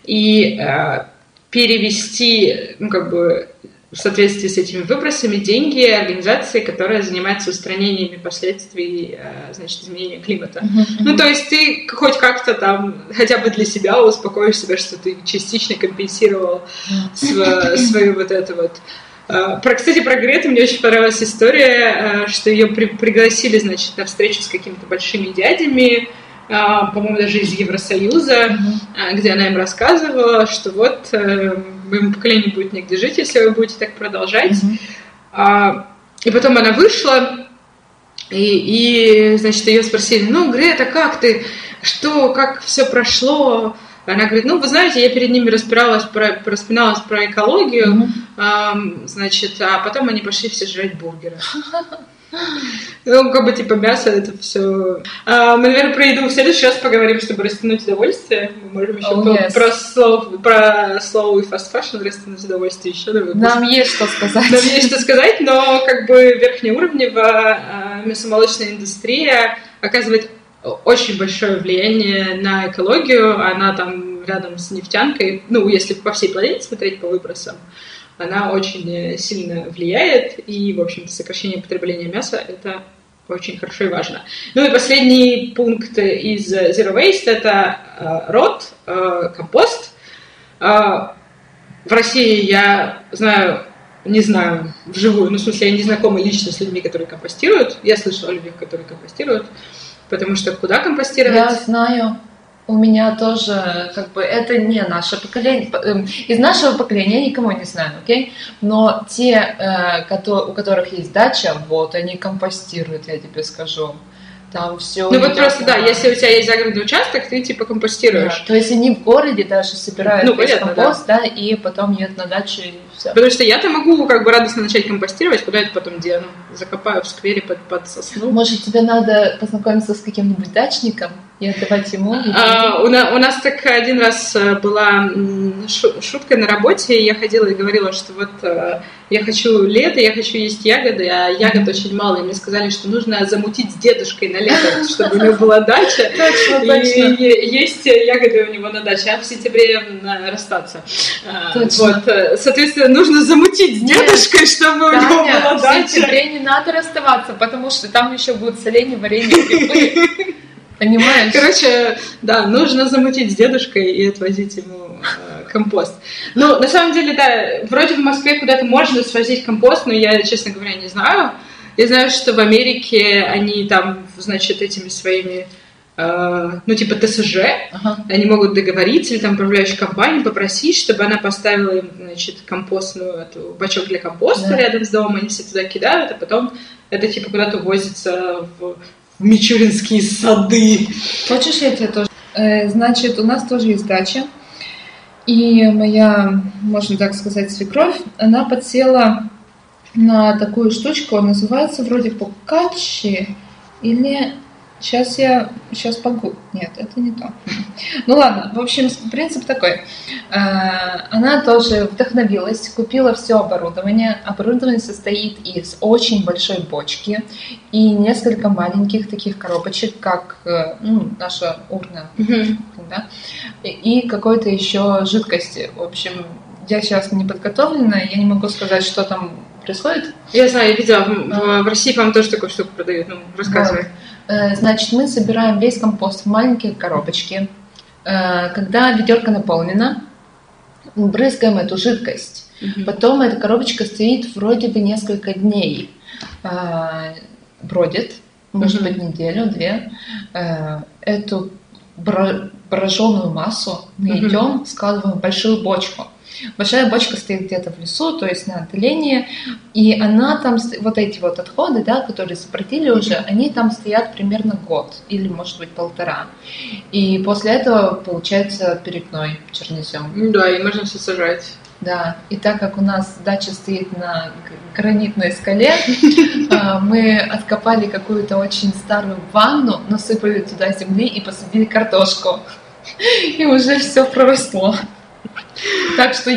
и э, перевести, ну, как бы, в соответствии с этими выбросами деньги организации, которая занимается устранениями последствий, э, значит, изменения климата. Ну, то есть ты хоть как-то там, хотя бы для себя успокоишь себя, что ты частично компенсировал св- свою вот это вот. Э, Про, кстати, про Грету мне очень понравилась история, э, что ее при- пригласили, значит, на встречу с какими-то большими дядями, по-моему, даже из Евросоюза, э, где она им рассказывала, что вот э, моему поколению будет негде жить, если вы будете так продолжать. А, и потом она вышла, и, и, значит, ее спросили, ну, Грета, как ты? Что, как все прошло? Она говорит, ну, вы знаете, я перед ними распиралась про, распиналась про экологию, ам, значит, а потом они пошли все жрать бургеры. <laughs> Ну, как бы, типа, мясо, это все... мы, наверное, про еду в следующий раз поговорим, чтобы растянуть удовольствие. Мы можем еще Oh, yes. про, слово, про слово и fast fashion растянуть удовольствие еще на выпуск. Нам есть что сказать. Нам есть что сказать, но как бы верхнеуровневая мясомолочная индустрия оказывает очень большое влияние на экологию. Она там рядом с нефтянкой, ну, если по всей планете смотреть по выбросам, она очень э, сильно влияет, и, в общем-то, сокращение потребления мяса – это очень хорошо и важно. Ну и последний пункт из Zero Waste – это э, род, э, компост. Э, в России я знаю, не знаю вживую, ну, в смысле, я не знакома лично с людьми, которые компостируют. Я слышала о людях, которые компостируют, потому что куда компостировать? Я знаю. У меня тоже, как бы, это не наше поколение. Эм, Из нашего поколения я никого не знаю, окей? Но те, э, у которых есть дача, вот, они компостируют, я тебе скажу. Там все. Ну вот просто, да, если у тебя есть загородный участок, ты типа компостируешь. То есть они в городе даже собирают Ну, весь понятно, компост, да. и потом едут на дачу и Все. Потому что я-то могу как бы радостно начать компостировать, куда это потом дену? Закопаю в сквере под, под сосну. Может, тебе надо познакомиться с каким-нибудь дачником и отдавать ему? А, у, на- у нас так один раз э, была шутка на работе, я ходила и говорила, что вот э, я хочу лето, я хочу есть ягоды, а ягод очень мало, и мне сказали, что нужно замутить с дедушкой на лето, <laughs> чтобы у него была дача. Точно, И точно. есть ягоды у него на даче, а в сентябре м, расстаться. А. Вот, э, соответственно, нужно замутить с Нет. дедушкой, чтобы у него Таня, была в дача. сентябре не надо расставаться, потому что там еще будут соленья, варенье, грибы. Понимаешь? Короче, да, нужно замутить с дедушкой и отвозить ему э, компост. Ну, на самом деле, да, вроде в Москве куда-то можно свозить компост, но я, честно говоря, не знаю. Я знаю, что в Америке они там, значит, этими своими, ну, типа ТСЖ, Ага. они могут договориться или там управляющую компанию попросить, чтобы она поставила им, значит, компостную, эту, бачок для компоста Да. рядом с домом, они все туда кидают, а потом это типа куда-то возится в, в Мичуринские сады. Хочешь, я тебе тоже? Э, Значит, у нас тоже есть дача. И моя, можно так сказать, свекровь, она подсела на такую штучку, называется вроде покачи или... Сейчас я... Сейчас погу... Нет, это не то. <laughs> Ну ладно, в общем, принцип такой. Э, Она тоже вдохновилась, купила все оборудование. Оборудование состоит из очень большой бочки и несколько маленьких таких коробочек, как э, ну, наша урна, да, и, какой-то еще жидкости. В общем, я сейчас не подготовлена, я не могу сказать, что там происходит. Я знаю, я видела, в, в- в России, по-моему, тоже такую штуку продают. Ну, рассказывай. Э, Значит, мы собираем весь компост в маленькие коробочки. Э, Когда ведерко наполнено, брызгаем эту жидкость. Мгм. Потом эта коробочка стоит вроде бы несколько дней. э, Бродит, может Мгм. быть, неделю-две. Э, Эту бро- броженую массу мы Мгм. идем, складываем в большую бочку. Большая бочка стоит где-то в лесу, то есть на отдалении, и она там, вот эти вот отходы, да, которые сократили уже, они там стоят примерно год или, может быть, полтора. И после этого получается перегной чернозем. Ну Да, и можно все сажать. Да, и так как у нас дача стоит на гранитной скале, а, мы откопали какую-то очень старую ванну, насыпали туда земли и посадили картошку. И уже все проросло. Так что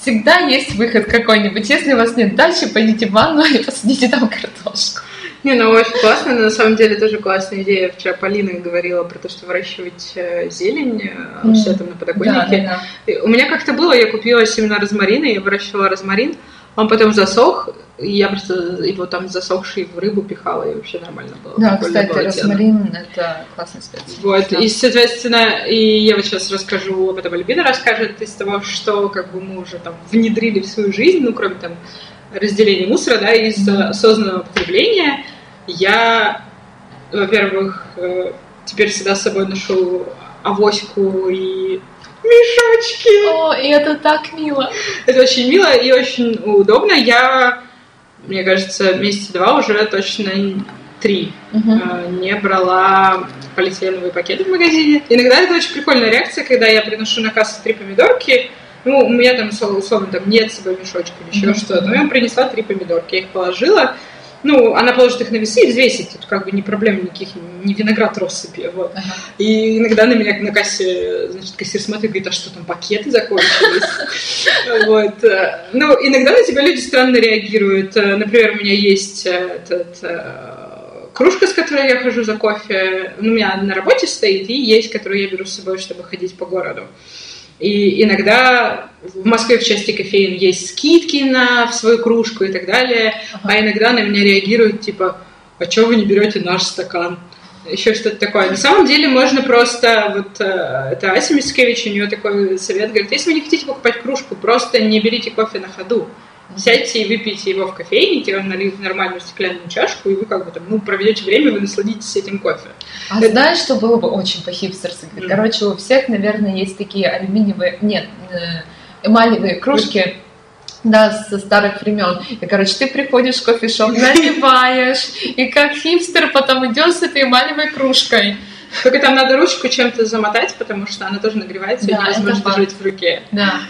всегда есть выход какой-нибудь. Если у вас нет дачи, пойдите в ванну и посадите там картошку. Не, ну очень классно, но на самом деле тоже классная идея. Вчера Полина говорила про то, что выращивать э, зелень э, у Мгм. себя там на подоконнике. Да, да, И У меня как-то было, я купила семена розмарина, я выращивала розмарин, он потом засох, я просто его там засохший в рыбу пихала, и вообще нормально было. да. Кстати, было розмарин это классный спец. Вот, Да. и, соответственно, и я вот сейчас расскажу, об этом Альбина расскажет, из того, что как бы мы уже там внедрили в свою жизнь, ну, кроме там разделения мусора, да, из э, осознанного потребления, я, во-первых, э, теперь всегда с собой ношу авоську и мешочки. О, и это так мило. Это очень мило и очень удобно. Я, мне кажется, месяца два уже точно три э, не брала полиэтиленовые пакеты в магазине. Иногда это очень прикольная реакция, когда я приношу на кассу три помидорки, ну, у меня там, условно, там нет с собой мешочка или еще Мгм. что-то, но я принесла три помидорки, я их положила, ну, она положит их на весы и взвесит, тут как бы не проблем никаких, не виноград россыпи, вот. Ага. И иногда на меня на кассе, значит, кассир смотрит и говорит, а что там, пакеты закончились? <laughs> Вот. Ну, иногда на тебя люди странно реагируют. Например, у меня есть этот, э, кружка, с которой я хожу за кофе. Ну, У меня на работе стоит, и есть, которую я беру с собой, чтобы ходить по городу. И иногда в Москве в части кофеин есть скидки на в свою кружку и так далее, Ага. а иногда на меня реагируют типа, а что вы не берете наш стакан? Еще что-то такое. На самом деле можно просто, вот э, это Ася Мицкевич, у нее такой совет, говорит, если вы не хотите покупать кружку, просто не берите кофе на ходу. Сядьте и выпейте его в кофейне, тебе нальют в нормальную стеклянную чашку, и вы как бы там, ну, проведете время, вы насладитесь этим кофе. А знаешь, что было бы очень по-хипстерски? Мгм. Короче, у всех, наверное, есть такие алюминиевые, нет, э, эмалевые кружки, да, со старых времен. И, короче, ты приходишь в кофешоп, <laughs> наливаешь, и как хипстер потом идешь с этой эмалевой кружкой. Только там надо ручку чем-то замотать, потому что она тоже нагревается, и Да, это невозможно держать в руке. Да.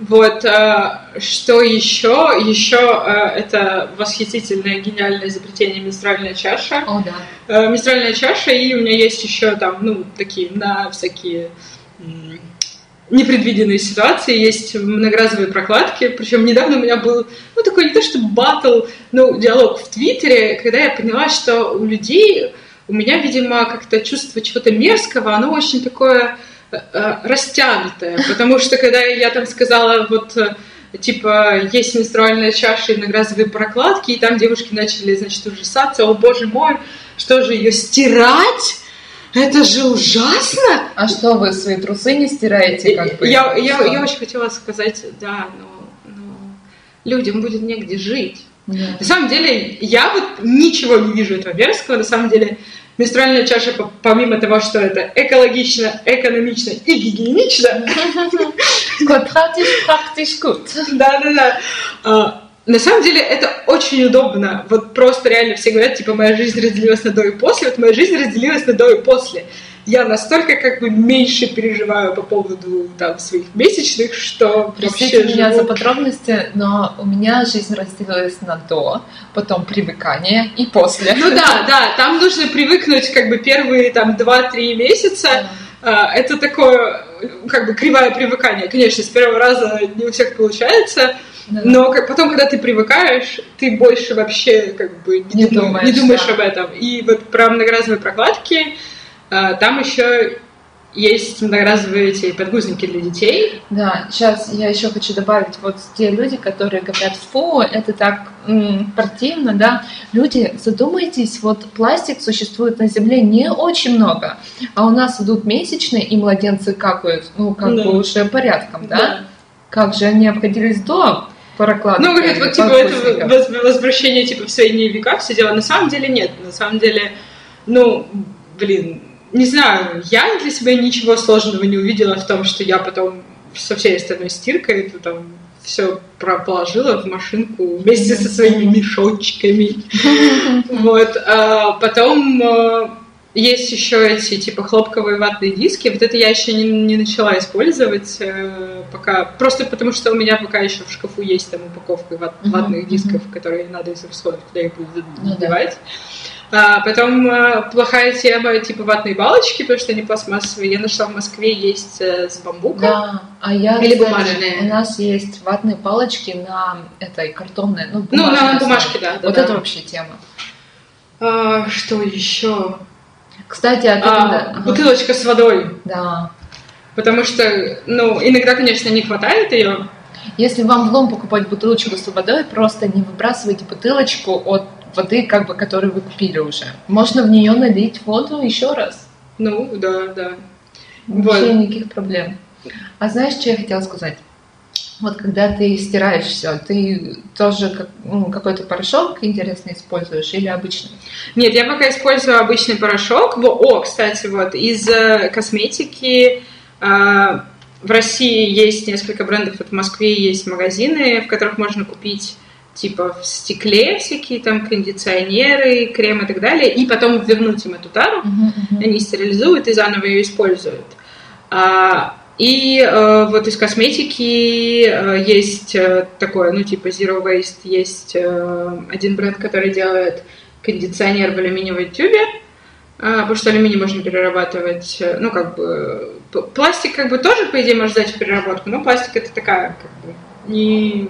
Вот, э, что еще? Еще э, это восхитительное, гениальное изобретение менструальная чаша. О, да. Э, менструальная чаша, и у меня есть еще там, ну, такие, на всякие непредвиденные ситуации, есть многоразовые прокладки, причем недавно у меня был, ну, такой не то что батл, но диалог в Твиттере, когда я поняла, что у людей, у меня, видимо, как-то чувство чего-то мерзкого, оно очень такое растянутое, потому что когда я там сказала вот э, типа есть менструальная чаша и многоразовые прокладки, и там девушки начали, значит, ужасаться, о боже мой, что же ее стирать? Это же ужасно! А что, вы свои трусы не стираете? Как бы? я, я, я очень хотела сказать, да, но, но людям будет негде жить. Нет. На самом деле, я вот ничего не вижу этого мерзкого. На самом деле, менструальная чаша, по- помимо того, что это экологично, экономично и гигиенично, praktisch gut. да-да-да, на самом деле это очень удобно. Вот просто реально все говорят, типа, моя жизнь разделилась на до и после. Вот моя жизнь разделилась на до и после. Я настолько как бы меньше переживаю по поводу там своих месячных, что Простите вообще меня живу- за подробности, но у меня жизнь разделилась на до, потом привыкание и после. Ну да, да, там нужно привыкнуть как бы первые там 2-3 месяца. А, Это такое, как бы кривое привыкание. Конечно, с первого раза не у всех получается, Да. но как- потом, когда ты привыкаешь, ты больше вообще как бы не, Не думаешь, думаешь, не думаешь да. об этом. И вот про многоразовые прокладки, там еще есть многоразовые эти подгузники для детей. Да, сейчас я еще хочу добавить, вот те люди, которые говорят, фу, это так м, противно, да, люди, задумайтесь, вот пластик существует на Земле не очень много, а у нас идут месячные, и младенцы какают, ну, как Да. бы уже порядком, да? Как же они обходились до прокладки? Ну, говорят, вот типа это возвращение типа в средние века, все дела. На самом деле нет. На самом деле, ну, блин, не знаю, я для себя ничего сложного не увидела в том, что я потом со всей остальной стиркой это там все положила в машинку вместе со своими мешочками. <laughs> Вот. а Потом э, есть еще эти типа хлопковые ватные диски. Вот это я еще не, не начала использовать э, пока. Просто потому что у меня пока еще в шкафу есть там упаковка ват- ватных дисков, которые надо из расходов, куда их буду Ну да. А потом э, плохая тема типа ватные балочки, потому что они пластмассовые. Я нашла в Москве есть э, с бамбука. Да, а я, Или кстати, бумажные. у нас есть ватные палочки на этой картонной, ну, Ну, на бумажке, да. да, Вот да. это вообще тема. А, что еще? Кстати, а А, ага. бутылочка с водой. Да. Потому что, ну, иногда, конечно, не хватает ее. Если вам в дом покупать бутылочку с водой, просто не выбрасывайте бутылочку от воды, как бы, которую вы купили уже. Можно в нее налить воду еще раз. Ну, да, да. Вообще Вот. никаких проблем. А знаешь, что я хотела сказать? Вот когда ты стираешь все, ты тоже как- ну, какой-то порошок интересный используешь или обычный? Нет, я пока использую обычный порошок. О, кстати, вот из э, косметики э, в России есть несколько брендов, вот в Москве есть магазины, в которых можно купить типа в стекле всякие там кондиционеры, крем и так далее, и потом вернуть им эту тару. они стерилизуют и заново ее используют. А, И э, вот из косметики э, есть э, такое, ну типа Zero Waste, есть э, один бренд, который делает кондиционер в алюминиевой тюбе, а, потому что алюминий можно перерабатывать, э, ну как бы пластик как бы тоже по идее можно сдать в переработку, но пластик это такая как бы не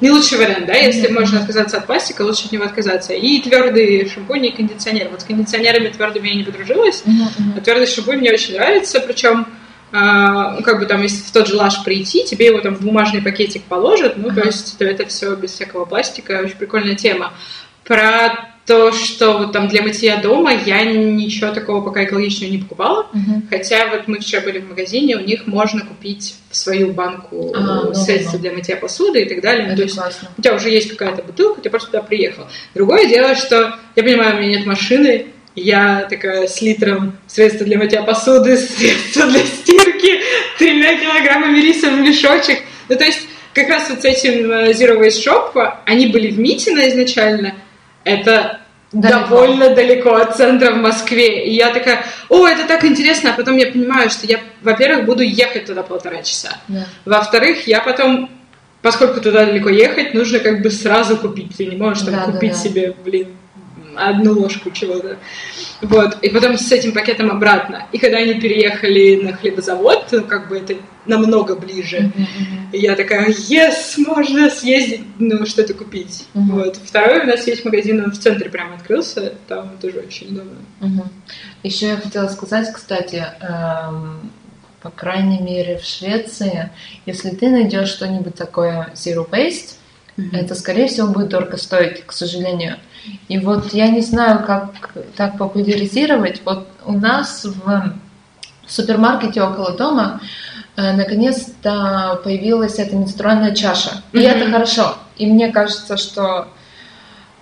не лучший вариант, да, если Мгм. можно отказаться от пластика, лучше от него отказаться. И твердые шампуни и кондиционер. Вот с кондиционерами твердыми я не подружилась, а твердый шампунь мне очень нравится, причем а, ну, как бы там, если в тот же лаш прийти, тебе его там в бумажный пакетик положат, ну, то Ага. есть это, это все без всякого пластика, очень прикольная тема. Про то, что вот там для мытья дома я ничего такого пока экологичного не покупала, хотя вот мы вчера были в магазине, у них можно купить свою банку А, ну, средства ну. для мытья посуды и так далее. Ну, то Это есть классно. у тебя уже есть какая-то бутылка, ты просто туда приехал. Другое дело, что я понимаю, у меня нет машины, я такая с литром средства для мытья посуды, <laughs> средства для стирки, тремя килограммами риса в мешочек. Ну, то есть, как раз вот с этим э, Zero Waste Shop, они были в Митино изначально, это Далеко. довольно далеко от центра в Москве. И я такая, о, это так интересно, а потом я понимаю, что я, во-первых, буду ехать туда полтора часа. Да. Во-вторых, я потом, поскольку туда далеко ехать, нужно как бы сразу купить. Ты не можешь там Да, да, купить да. себе, блин, одну ложку чего-то. Вот. И потом с этим пакетом обратно. И когда они переехали на хлебозавод, ну, как бы это намного ближе. И я такая, yes, можно съездить, ну, что-то купить. Мгм. Вот. Второй у нас есть магазин, он в центре прямо открылся, там тоже очень удобно. Мгм. Еще я хотела сказать, кстати, эм, по крайней мере в Швеции, если ты найдешь что-нибудь такое zero waste, это, скорее всего, будет дорого стоить, к сожалению. И вот я не знаю, как так популяризировать. Вот у нас в супермаркете около дома э, наконец-то появилась эта менструальная чаша. И Мгм. это хорошо. И мне кажется, что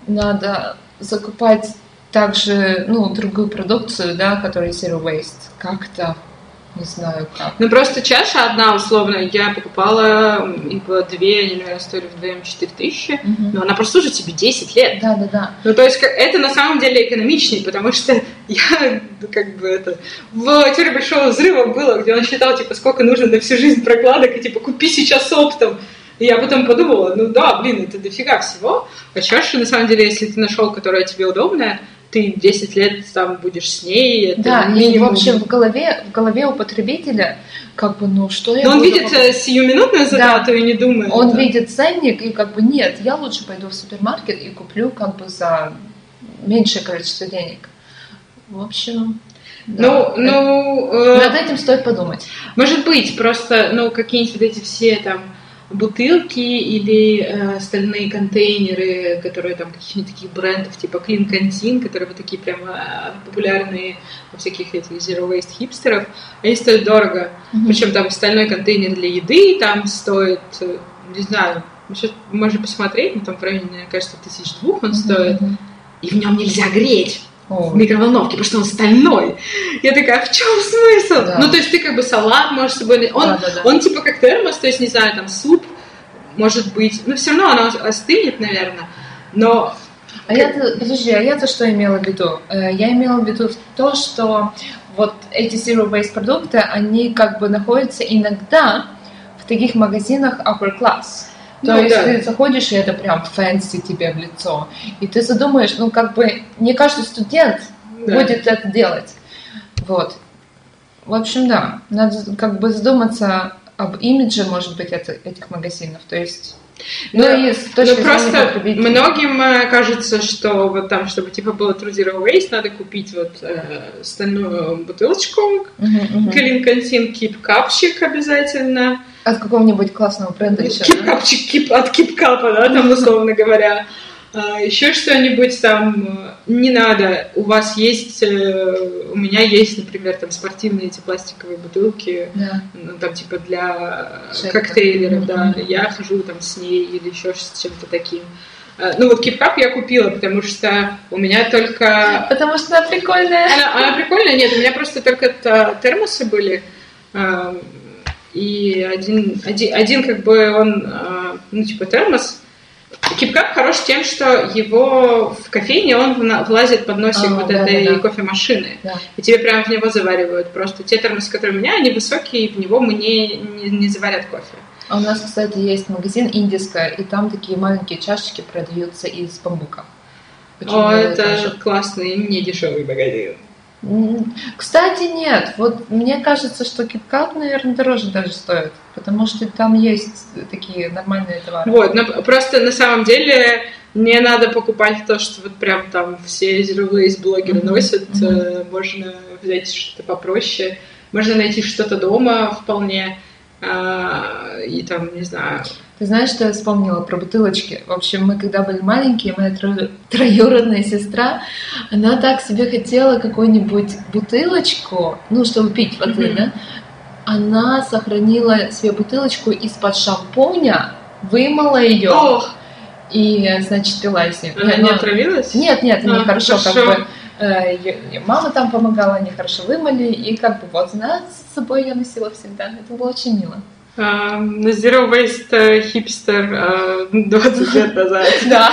надо закупать также, ну, другую продукцию, да, которая zero waste. Как-то, не знаю как. Ну, просто чаша одна, условно, я покупала, их было две, они, наверное, стоили вдвоем 4 тысячи, Мгм. но она прослужит тебе 10 лет. Да, да, да. Ну, то есть, это на самом деле экономичнее, потому что <laughs> я, ну, как бы, это... В теории Большого Взрыва было, где он считал, типа, сколько нужно на всю жизнь прокладок, и, типа, купи сейчас оптом. И я потом подумала, ну да, блин, это дофига всего. А чаша, на самом деле, если ты нашел, которая тебе удобная, ты 10 лет там будешь с ней. Это Да, и в минимум. общем в голове, в голове у потребителя, как бы, ну что я Но он видит покупать? э, сиюминутную затрату и не думает. Он да. видит ценник и как бы нет, я лучше пойду в супермаркет и куплю как бы за меньшее количество денег. В общем, да. Ну, ну, э, над этим стоит подумать. Может быть, просто, ну, какие-нибудь вот эти все там бутылки или э, остальные контейнеры, которые там каких-нибудь таких брендов, типа Clean Canteen, которые вот такие прямо э, популярные у всяких этих zero waste хипстеров, они стоят дорого. Мгм. Причем там стальной контейнер для еды там стоит, э, не знаю, сейчас можно посмотреть, ну, там в районе, мне кажется, тысяч двух он стоит, Мгм. и в нем нельзя греть в микроволновке, потому что он стальной. Я такая, в чем смысл? Да. Ну, то есть ты как бы салат можешь с собой... Он, Да-да-да. он типа как термос, то есть, не знаю, там суп, может быть, ну, все равно оно остынет, наверное, но... А я-то, подожди, а я-то что имела в виду? Э, Я имела в виду то, что вот эти zero waste продукты, они как бы находятся иногда в таких магазинах upper class. То Ну, есть да. ты заходишь, и это прям fancy тебе в лицо. И ты задумаешь, ну как бы не каждый студент Да. будет это делать. Вот. В общем, да, надо как бы задуматься об имидже, может быть, это- этих магазинов. То есть, ну, Да. и с Ну, точки зрения просто потребителя. многим э, кажется, что вот там, чтобы типа было True Zero Waste, надо купить вот э, стальную бутылочку, мгм. Калинкантин кип-капчик обязательно, От какого-нибудь классного бренда еще, да? Кип-капчик кип, от кип-капа, да, там <laughs> условно говоря. А, еще что-нибудь там э, не надо. У вас есть, э, у меня есть, например, там спортивные эти пластиковые бутылки, Да. ну, там типа для Шейков. коктейлеров, да. Я хожу там с ней или еще с чем-то таким. А, Ну вот кип-кап я купила, потому что у меня только Потому что она прикольная. она, она прикольная, нет, у меня просто только термосы были. а, И один, один, один как бы он, ну, типа термос. Кипкап хорош тем, что его в кофейне он влазит под носик А, вот да, этой да, да. кофемашины. Да. И тебе прямо в него заваривают. Просто те термосы, которые у меня, они высокие, и в него мне не, не заварят кофе. А у нас, кстати, есть магазин индийская, и там такие маленькие чашечки продаются из бамбука. Очень О, это тоже. классный, не дешевый магазин. Кстати, нет. Вот мне кажется, что KitKat, наверное, дороже даже стоит, потому что там есть такие нормальные товары. Вот, но просто на самом деле не надо покупать то, что вот прям там все Zero Waste блогеры Мгм, носят. Э, Можно взять что-то попроще. Можно найти что-то дома вполне. А, И там, не знаю, Ты знаешь, что я вспомнила про бутылочки? В общем, мы когда были маленькие, моя тро- троюродная сестра, она так себе хотела какую-нибудь бутылочку, ну, чтобы пить воды, Мгм. да? Она сохранила себе бутылочку из-под шампуня, вымыла ее Ох, и, значит, пила из нее. она не отравилась? Нет, нет, А, хорошо, как хорошо. бы э, мама там помогала, они хорошо вымыли, и как бы вот она с собой я носила всегда. Это было очень мило. На Zero Waste хипстер э, 20 лет <laughs> назад. <laughs> Да.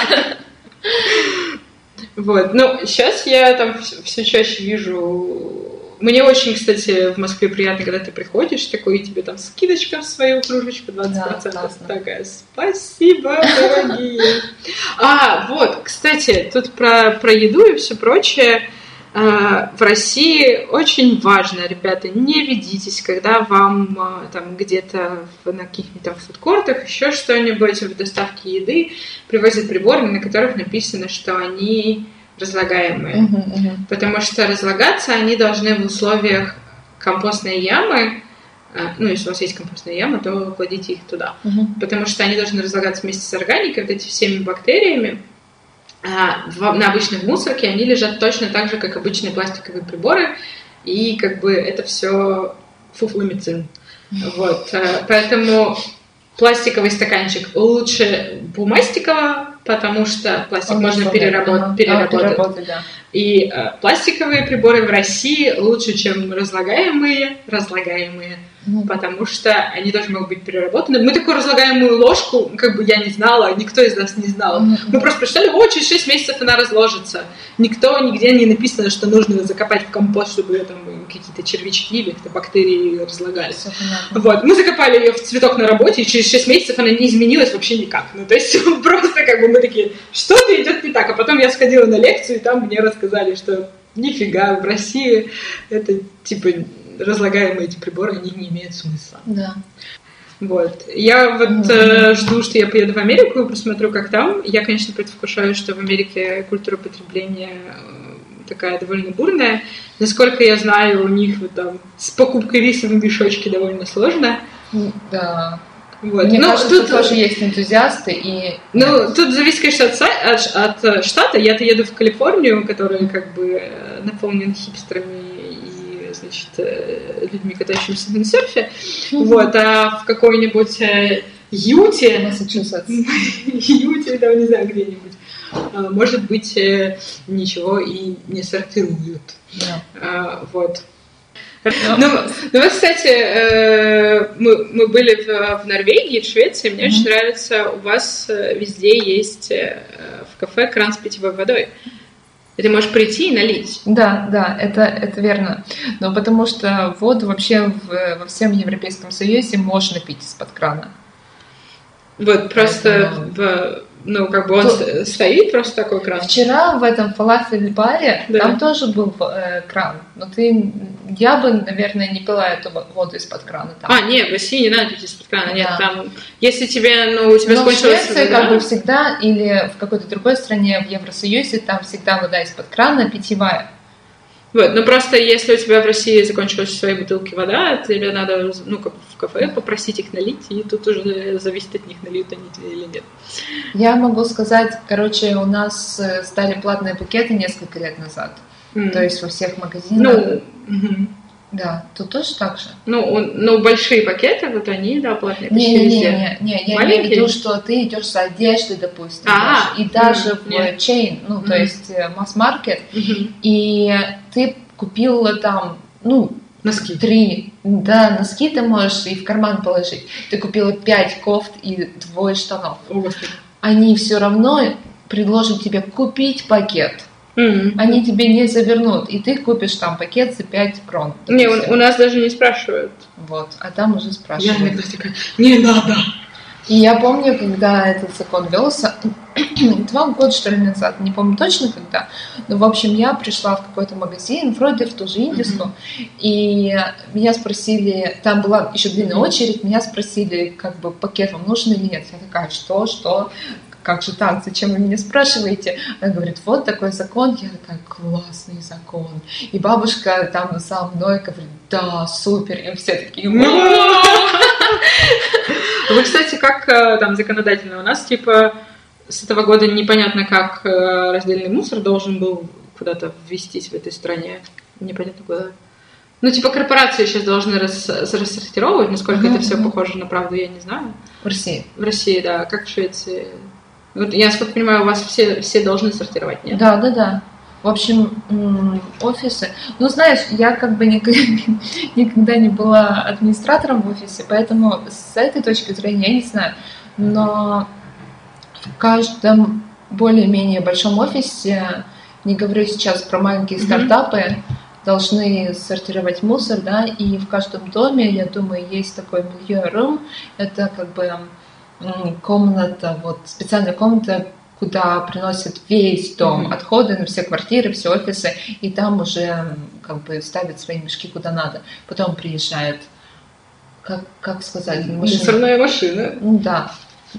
Вот. Ну, сейчас я там все чаще вижу... Мне очень, кстати, в Москве приятно, когда ты приходишь, такой, и тебе там скидочка в свою кружечку 20%. Да, такая, спасибо, дорогие. <laughs> А, вот, кстати, тут про, про еду и все прочее. А, в России очень важно, ребята, не ведитесь, когда вам а, там где-то на каких-нибудь там фудкортах, еще что-нибудь в доставке еды привозят приборы, на которых написано, что они разлагаемые. Мгм, мгм. Потому что разлагаться они должны в условиях компостной ямы. а, Ну, если у вас есть компостная яма, то кладите их туда Мгм. потому что они должны разлагаться вместе с органикой, вот эти всеми бактериями. А на обычной мусорке они лежат точно так же, как обычные пластиковые приборы, и как бы это все фуфломицин. Вот, э, поэтому пластиковый стаканчик лучше бумастикового, потому что пластик Он можно переработ-. А, переработать. переработать, да. И э, пластиковые приборы в России лучше, чем разлагаемые, разлагаемые, Мгм. потому что они тоже могут быть переработаны. Мы такую разлагаемую ложку, как бы я не знала, никто из нас не знал. Мгм. Мы просто прочитали, о, через 6 месяцев она разложится. Никто, нигде не написано, что нужно ее закопать в компост, чтобы там какие-то червячки или какие-то бактерии разлагались. Вот, мы закопали ее в цветок на работе, и через 6 месяцев она не изменилась вообще никак. Ну, то есть <laughs> просто как бы мы такие, что-то идет не так. А потом я сходила на лекцию, и там мне рассказали, что нифига, в России это типа разлагаемые эти приборы, они не имеют смысла. Да. Вот. Я вот Мгм. э, жду, что я поеду в Америку и посмотрю, как там. Я, конечно, предвкушаю, что в Америке культура потребления э, такая довольно бурная. Насколько я знаю, у них вот там с покупкой риса в мешочке довольно сложно. Да. Вот. Мне ну, кажется, тут, тоже есть энтузиасты и... ну, тут зависит, конечно, от, от, от, штата. Я-то еду в Калифорнию, который как бы э, наполнен хипстерами значит, э, людьми, катающимися на серфе. Вот. А в какой-нибудь э, Юте Массачусетс. <laughs> Юте, там, не знаю, где-нибудь. А, Может быть, э, ничего и не сортируют. Да. А, Вот. Ну, ну вот, кстати, э, мы, мы были в, в Норвегии, в Швеции. Мне Мгм. очень нравится, у вас э, везде есть э, в кафе кран с питьевой водой. И ты можешь прийти и налить. Да, да, это, это верно. Но потому что воду вообще в- во всем Европейском Союзе можно пить из-под крана. Вот, просто, Поэтому- в- ну, как бы он с- стоит просто такой кран. Вчера в этом фалафель-баре Да. там тоже был э, кран. Но ты, я бы, наверное, не пила эту во- воду из-под крана там. А, нет, в России не надо пить из-под крана. Нет, Да. там, если тебе, ну, у тебя Но в закончилась Швеции вода- как бы всегда, или в какой-то другой стране в Евросоюзе, там всегда вода из-под крана питьевая. Вот, ну просто если у тебя в России закончилась в своей бутылке вода, тебе надо, ну, как в кафе попросить их налить, и тут уже зависит от них, нальют они тебе или нет. Я могу сказать, короче, у нас э, стали платные пакеты несколько лет назад. М. То есть во всех магазинах. ну, мгм. Да, тут тоже так же. ну, он- ну, большие пакеты, вот они, да, платные почти Не, не, везде. не, не, я имею в виду, что ты идешь с одеждой, допустим, А, даже, и даже м, в чейн, ну, то Мгм. есть э, масс-маркет, Мгм. и ты купила там, ну, Носки. три, да, носки ты можешь и в карман положить. Ты купила пять кофт и двое штанов. О. Они все равно предложат тебе купить пакет. М. Они тебе не завернут, и ты купишь там пакет за 5 крон. Не, у, у нас даже не спрашивают. Вот, а там уже Я спрашивают. иногда такая, не надо. И я помню, когда этот закон велся, <clears throat> два года, что ли, назад, не помню точно когда, но, в общем, я пришла в какой-то магазин, вроде в ту же индиску, и меня спросили, там была еще длинная очередь, меня спросили, как бы, пакет вам нужен или нет. Я такая, что, что? Как же так? Зачем вы меня спрашиваете? Она говорит, вот такой закон. Я такая, классный закон. И бабушка там за мной говорит, да, супер. И все такие! <laughs> Вы, кстати, как э, там законодательно? У нас, типа, с этого года непонятно, как э, раздельный мусор должен был куда-то ввестись в этой стране. Непонятно куда. Ну, типа, корпорации сейчас должны рас- рассортировать, насколько Мгм, это все похоже на правду, я не знаю. В России. В России, да, как в Швеции. Вот я, насколько понимаю, у вас все, все должны сортировать, нет? Да, да, да. В общем, офисы. Ну, знаешь, я как бы <laughs> никогда, не была администратором в офисе, поэтому с этой точки зрения я не знаю. Но в каждом более-менее большом офисе не говорю сейчас про маленькие стартапы, должны сортировать мусор, да, и в каждом доме, я думаю, есть такой милье room, это как бы комната, вот специальная комната, куда приносят весь дом, mm-hmm. отходы на все квартиры, все офисы, и там уже как бы ставят свои мешки куда надо. Потом приезжает, как, как сказать, машина. Мусорная машина. Ну да.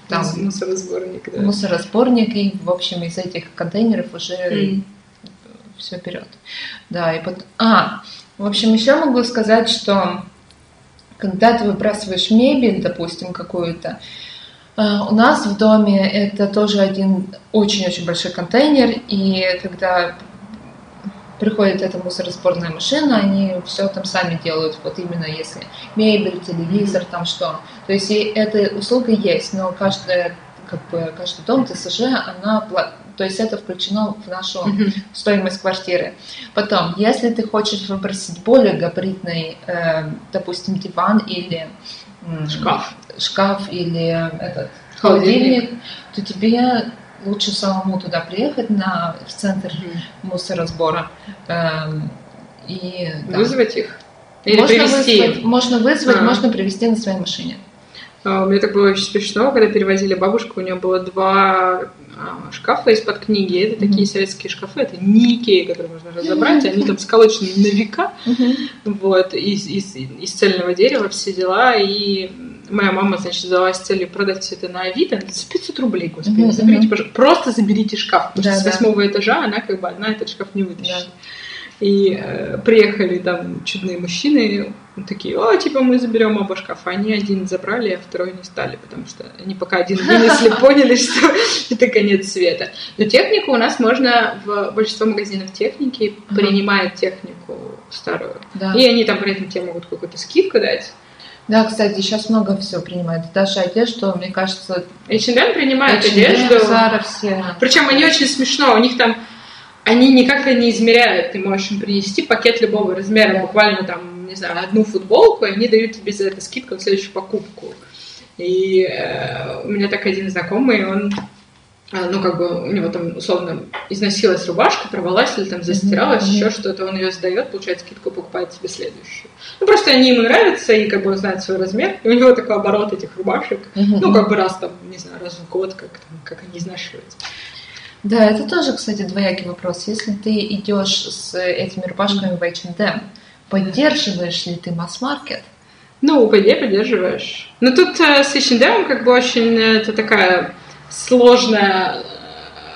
Там мусоросборник, да. Мусоросборник, и, в общем, из этих контейнеров уже mm. все вперед. Да, и потом... А, в общем, еще могу сказать, что когда ты выбрасываешь мебель, допустим, какую-то, а, у нас в доме это тоже один очень-очень большой контейнер, и когда приходит эта мусоросборная машина, они все там сами делают, вот именно если мебель, телевизор, там что. То есть и эта услуга есть, но каждая как бы каждый дом ТСЖ, она то есть это включено в нашу mm-hmm. стоимость квартиры. Потом, если ты хочешь выбросить более габаритный, э, допустим, диван или шкаф, шкаф или этот холодильник, то тебе лучше самому туда приехать на, в центр мусоросбора. Эм, и, да. Вызвать их? Или можно привезти? Вызвать, можно вызвать, а. можно привезти на своей машине. А, у меня так было очень смешно, когда перевозили бабушку, у нее было два а, шкафа из-под книги. Это такие советские шкафы, это не Икея, которые можно разобрать, они там сколочены на века, вот, из, из, из цельного дерева, все дела, и моя мама, значит, задалась целью продать все это на Авито за 500 рублей, господи, mm-hmm. заберите, пожалуйста, просто заберите шкаф, потому да, что с восьмого этажа она как бы одна этот шкаф не вытащит. Да. И э, приехали там чудные мужчины, такие, о, типа мы заберем оба шкафа. Они один забрали, а второй не стали, потому что они пока один вынесли, <laughs> поняли, что это конец света. Но технику у нас можно в большинство магазинов техники принимает технику старую. И они там при этом тебе могут какую-то скидку дать. Да, кстати, сейчас много всего принимают. Даже одежду, мне кажется... H&M принимает H&M, одежду. Zara, все. Причем они очень смешно. У них там... Они никак не измеряют. Ты можешь им принести пакет любого размера, буквально там, не знаю, одну футболку, и они дают тебе за это скидку на следующую покупку. И э, у меня так один знакомый, он а, ну, как бы у него там, условно, износилась рубашка, порвалась или там застиралась, mm-hmm. еще что-то, он ее сдает, получает скидку, покупает себе следующую. Ну, просто они ему нравятся, и как бы он знает свой размер, и у него такой оборот этих рубашек, mm-hmm. ну, как бы раз там, не знаю, раз в год, как, там, как они изнашиваются. Да, это тоже, кстати, двоякий вопрос. Если ты идешь с этими рубашками в H&M, поддерживаешь ли ты масс-маркет? Ну, по идее, поддерживаешь. Но тут э, с H&M как бы очень, э, это такая сложная,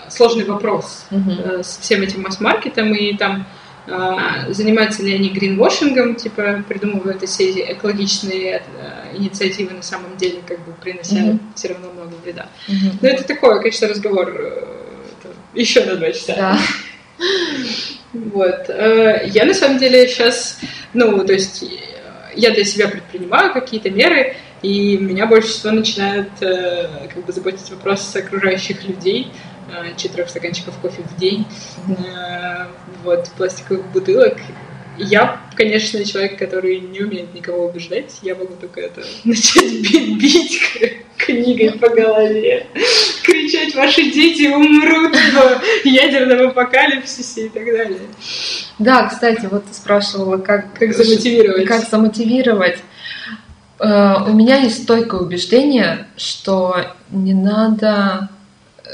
сложный вопрос uh-huh. с всем этим масс-маркетом, и там э, занимаются ли они гринвошингом, типа придумывают все экологичные э, инициативы на самом деле, как бы принося uh-huh. все равно много вреда. Uh-huh. Но это такой, конечно, разговор э, еще на два часа. Да. <laughs> Вот. Я на самом деле сейчас, ну, то есть я для себя предпринимаю какие-то меры, и меня больше всего начинает э, как бы заботить вопрос окружающих людей. Э, четырех стаканчиков кофе в день, э, вот, пластиковых бутылок. Я, конечно, человек, который не умеет никого убеждать. Я могу только это <laughs> начать бить, бить книгой по голове, кричать «Ваши дети умрут в ядерном апокалипсисе» и так далее. Да, кстати, вот ты спрашивала, как, как замотивировать. Как замотивировать. Э, у меня есть стойкое убеждение, что не надо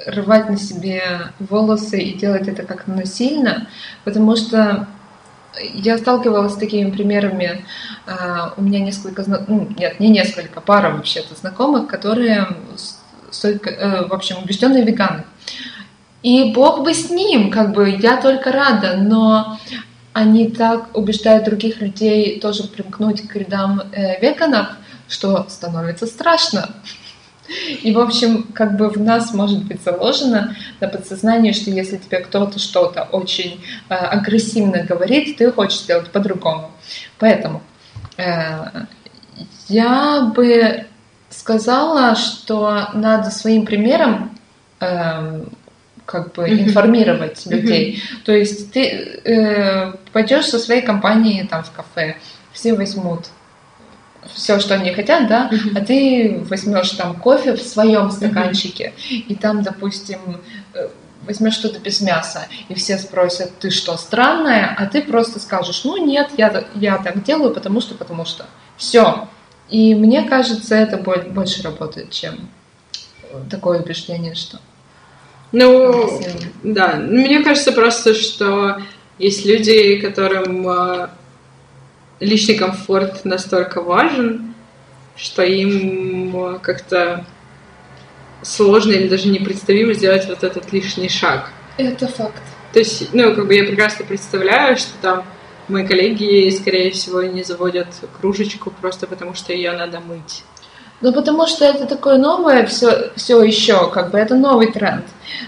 рвать на себе волосы и делать это как насильно, потому что я сталкивалась с такими примерами. Э, у меня несколько, ну, нет, не несколько, пара вообще-то знакомых, которые в общем, убежденные веганы. И бог бы с ним, как бы я только рада, но они так убеждают других людей тоже примкнуть к рядам э, веганов, что становится страшно. И, в общем, как бы в нас может быть заложено на подсознание, что если тебе кто-то что-то очень э, агрессивно говорит, ты хочешь сделать по-другому. Поэтому э, я бы сказала, что надо своим примером э, как бы mm-hmm. информировать людей. Mm-hmm. То есть ты э, пойдешь со своей компанией там в кафе, все возьмут все, что они хотят, да, mm-hmm. а ты возьмешь там кофе в своем стаканчике, mm-hmm. и там, допустим, э, возьмешь что-то без мяса, и все спросят, ты что, странная? А ты просто скажешь, ну нет, я, я так делаю, потому что, потому что. Все. И мне кажется, это больше работает, чем такое убеждение, что... Ну, да, мне кажется просто, что есть люди, которым э, личный комфорт настолько важен, что им э, как-то сложно или даже непредставимо сделать вот этот лишний шаг. Это факт. То есть, ну, как бы я прекрасно представляю, что там мои коллеги, скорее всего, не заводят кружечку просто потому, что ее надо мыть. Ну, потому что это такое новое все, все еще, как бы это новый тренд.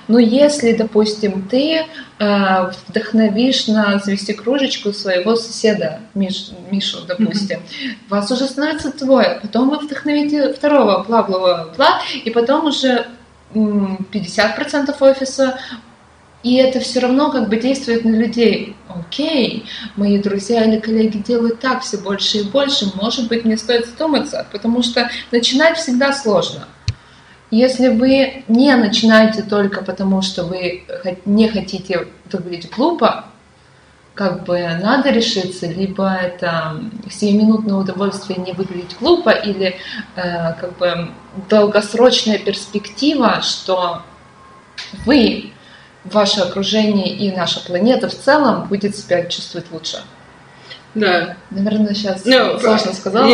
Но если, допустим, ты э, вдохновишь на завести кружечку своего соседа, Миш, Мишу, допустим, mm-hmm. вас уже становится твое, потом вы вдохновите второго, бла-бла-бла, и потом уже 50% офиса и это все равно как бы действует на людей. Окей, мои друзья или коллеги делают так все больше и больше, может быть, мне стоит задуматься, потому что начинать всегда сложно. Если вы не начинаете только потому, что вы не хотите выглядеть глупо, как бы надо решиться, либо это сиюминутное удовольствие не выглядеть глупо, или э, как бы долгосрочная перспектива, что вы ваше окружение и наша планета в целом будет себя чувствовать лучше. Да. Наверное, сейчас ну, сложно сказала.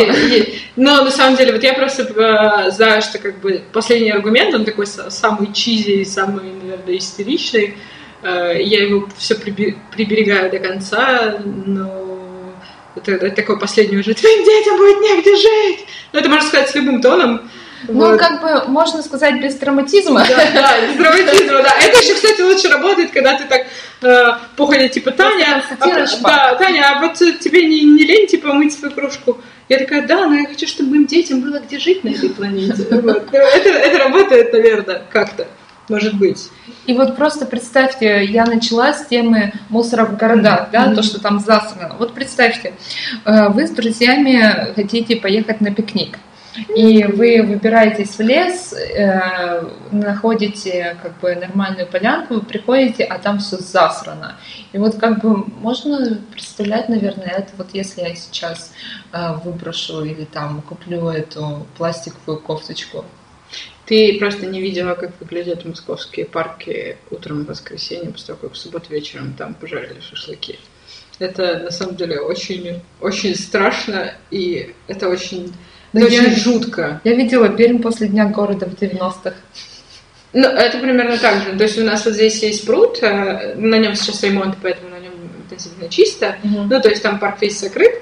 Но на самом деле, вот я просто э, знаю, что как бы последний аргумент, он такой самый чизи, самый, наверное, истеричный. Э, я его все приберегаю до конца, но это, это такой последний уже, твоим детям будет негде жить. Но это можно сказать с любым тоном. Ну, вот. как бы можно сказать без драматизма. Да, да, <laughs> без драматизма, да. Это еще, кстати, лучше работает, когда ты так э, типа, Таня, а, да, Таня, а вот тебе не, не лень, типа, мыть свою кружку? Я такая, да, но я хочу, чтобы моим детям было где жить на этой планете. <laughs> Вот. Это, это работает, наверное, как-то. Может быть. И вот просто представьте, я начала с темы мусора в городах, да, mm-hmm. то, что там засрано. Вот представьте, э, вы с друзьями хотите поехать на пикник и вы выбираетесь в лес, э, находите как бы нормальную полянку, вы приходите, а там все засрано. И вот как бы можно представлять, наверное, это вот если я сейчас э, выброшу или там куплю эту пластиковую кофточку. Ты просто не видела, как выглядят московские парки утром в воскресенье, после того, как в субботу вечером там пожарили шашлыки. Это на самом деле очень, очень страшно, и это очень это очень я, жутко. Я видела Пермь после Дня города в 90-х. Ну, это примерно так же. То есть у нас вот здесь есть пруд, э, на нем сейчас ремонт, поэтому на нем относительно чисто. Угу. Ну, то есть там парк весь закрыт.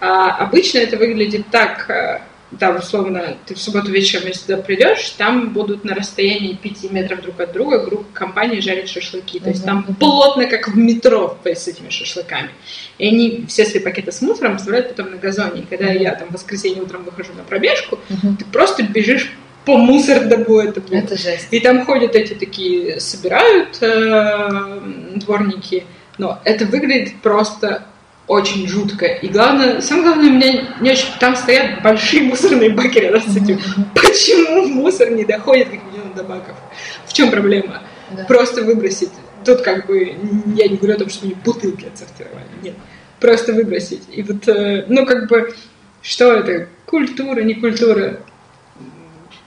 А обычно это выглядит так, э, там, условно, ты в субботу вечером, если туда придешь, там будут на расстоянии 5 метров друг от друга группа компаний жарить шашлыки. То есть там плотно, как в метро с этими шашлыками. И они все свои пакеты с мусором оставляют потом на газоне. И когда я там в воскресенье утром выхожу на пробежку, ты просто бежишь по мусордобу этому. Это жесть. И там ходят эти такие, собирают э, дворники, но это выглядит просто очень жутко. И главное, самое главное, у меня не очень... Там стоят большие мусорные баки рядом с этим. Почему мусор не доходит как минимум до баков? В чем проблема? Да. Просто выбросить. Тут как бы... Я не говорю о том, что мне бутылки отсортировали. Нет. Просто выбросить. И вот, э, ну, как бы, что это? Культура, не культура.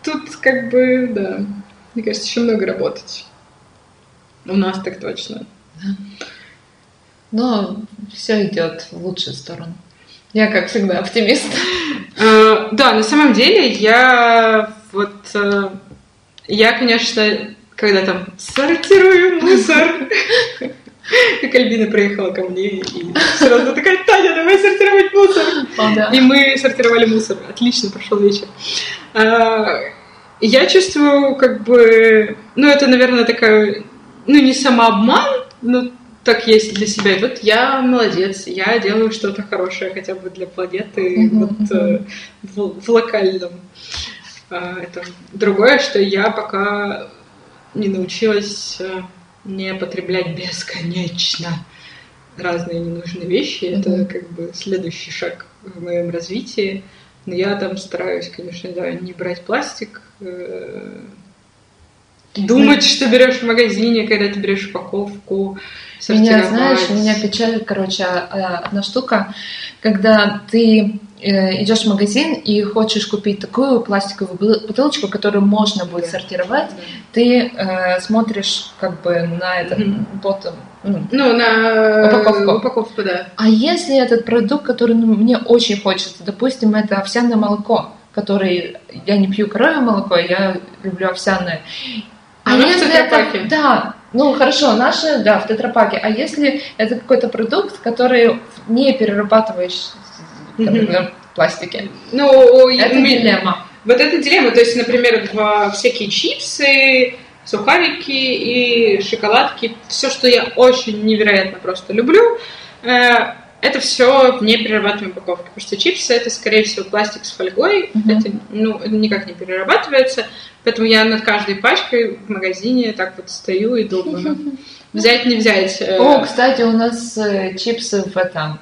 Тут как бы, да. Мне кажется, еще много работать. У нас так точно. Да. Но все идет в лучшую сторону. Я, как всегда, оптимист. Э, да, на самом деле я вот... Э, я, конечно, когда там сортирую мусор, <laughs> как Альбина приехала ко мне и сразу такая, Таня, давай сортировать мусор. О, да. И мы сортировали мусор. Отлично прошел вечер. Э, я чувствую, как бы, ну, это, наверное, такая, ну, не самообман, но так есть для себя. И вот я молодец, я делаю что-то хорошее хотя бы для планеты mm-hmm. вот, э, в, в локальном. Э, это другое, что я пока не научилась э, не потреблять бесконечно разные ненужные вещи. Mm-hmm. Это как бы следующий шаг в моем развитии. Но я там стараюсь, конечно, да, не брать пластик. Э, думать, что берешь в магазине, когда ты берешь упаковку. Меня, знаешь, меня печалит, короче, а, одна штука, когда ты э, идешь в магазин и хочешь купить такую пластиковую бутыл- бутылочку, которую можно будет Да. сортировать, ты э, смотришь как бы на этот Мгм. bottom, ну, Ну, на Упаковку. упаковку, да. А если этот продукт, который ну, мне очень хочется, допустим, это овсяное молоко, который я не пью коровье молоко, я люблю овсяное. А в если это, да, ну хорошо, наше, да, в тетрапаке. А если это какой-то продукт, который не перерабатываешь, например, в пластике? Ну, Это меня- дилемма. Вот это дилемма. То есть, например, в всякие чипсы, сухарики и шоколадки, все, что я очень невероятно просто люблю, э, это все в неперерабатываемой упаковке. Потому что чипсы это, скорее всего, пластик с фольгой. Мгм. Это, ну, это никак не перерабатывается. Поэтому я над каждой пачкой в магазине так вот стою и думаю, <laughs> взять, не взять. э, О, кстати, у нас э, чипсы в этом,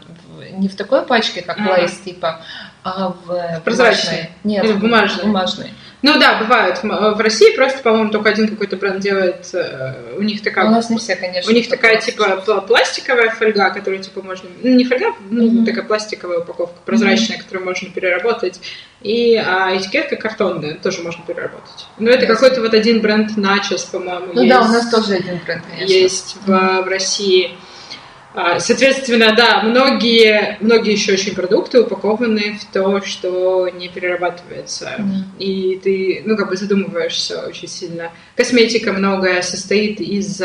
не в такой пачке, как Ага. Лейс, типа, а в Прозрачной? бумажной. Нет, в бумажной? бумажной. Ну да, бывают. В России просто, по-моему, только один какой-то бренд делает. э, У них такая У нас не все, конечно. У них такая типа пла- пластиковая фольга, которую типа можно, ну не фольга, ну Мгм. такая пластиковая упаковка прозрачная, которую можно переработать, и а этикетка картонная тоже можно переработать. Но это Ясно. какой-то вот один бренд Nachos, по-моему, Ну есть, да, у нас тоже один бренд, конечно. есть в, в России. А, Соответственно, да, многие, многие еще очень продукты упакованы в то, что не перерабатывается. Мгм. И ты, ну, как бы задумываешься очень сильно. Косметика многое состоит из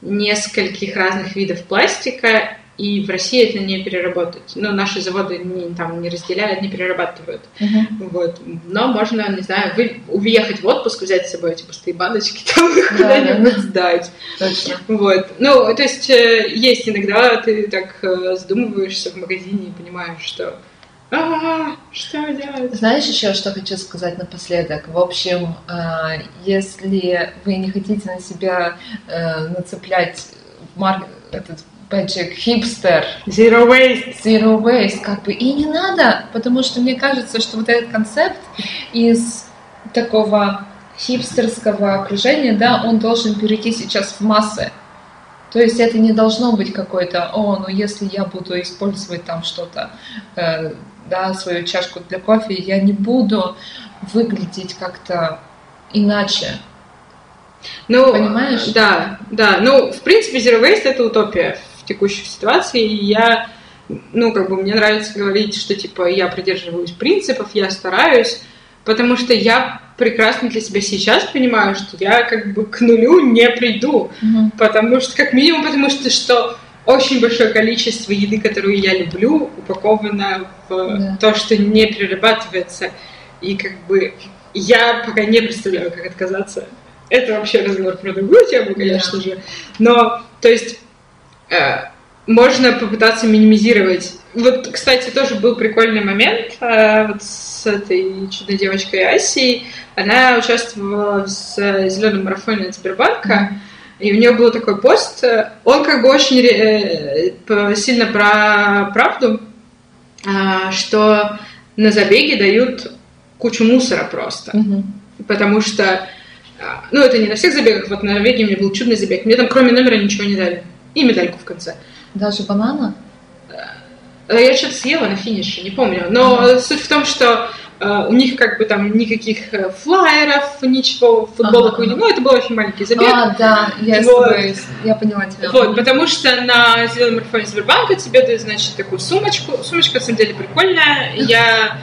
нескольких разных видов пластика, и в России это не переработать. Ну, наши заводы не, там не разделяют, не перерабатывают. Мгм. Вот. Но можно, не знаю, вы, уехать в отпуск, взять с собой эти пустые баночки, <laughs> там их Да, куда-нибудь сдать. Точно. Вот. Ну, то есть э, есть иногда ты так э, задумываешься в магазине и понимаешь, что а, что делать? Знаешь еще, что хочу сказать напоследок? В общем, э, если вы не хотите на себя нацеплять марк... этот бэджик хипстер, Zero waste. zero waste, как бы, и не надо, потому что мне кажется, что вот этот концепт из такого хипстерского окружения, да, он должен перейти сейчас в массы. То есть это не должно быть какой-то, о, ну если я буду использовать там что-то, э, да, свою чашку для кофе, я не буду выглядеть как-то иначе. Ну, Понимаешь? Да, да. Ну, в принципе, Zero Waste это утопия в текущей ситуации. И я, ну, как бы мне нравится говорить, что, типа, я придерживаюсь принципов, я стараюсь, потому что я прекрасно для себя сейчас понимаю, что я как бы к нулю не приду. Потому что, как минимум, потому что, что очень большое количество еды, которую я люблю, упаковано в Да. то, что не перерабатывается. И как бы я пока не представляю, как отказаться. Это вообще разговор про другую тему, конечно же. Но, то есть, можно попытаться минимизировать. Вот, кстати, тоже был прикольный момент э, вот с этой чудной девочкой Асией. Она участвовала в зеленом марафоне от Сбербанка. И у нее был такой пост, э, он как бы очень э, сильно про правду, что на забеге дают кучу мусора просто. Мгм. Потому что, ну это не на всех забегах, вот на Норвегии у меня был чудный забег, мне там кроме номера ничего не дали. И медальку в конце. Даже банана? Э, Я что-то съела на финише, не помню. Но суть в том, что э, у них как бы там никаких э, флайеров, ничего, футболок, Ага, ага. ну это был очень маленький забег. А, да, я, Вот. тобой- я поняла тебя. Вот, потому что на зеленом марафоне Сбербанка тебе дают, значит, такую сумочку. Сумочка, на самом деле, прикольная. Я...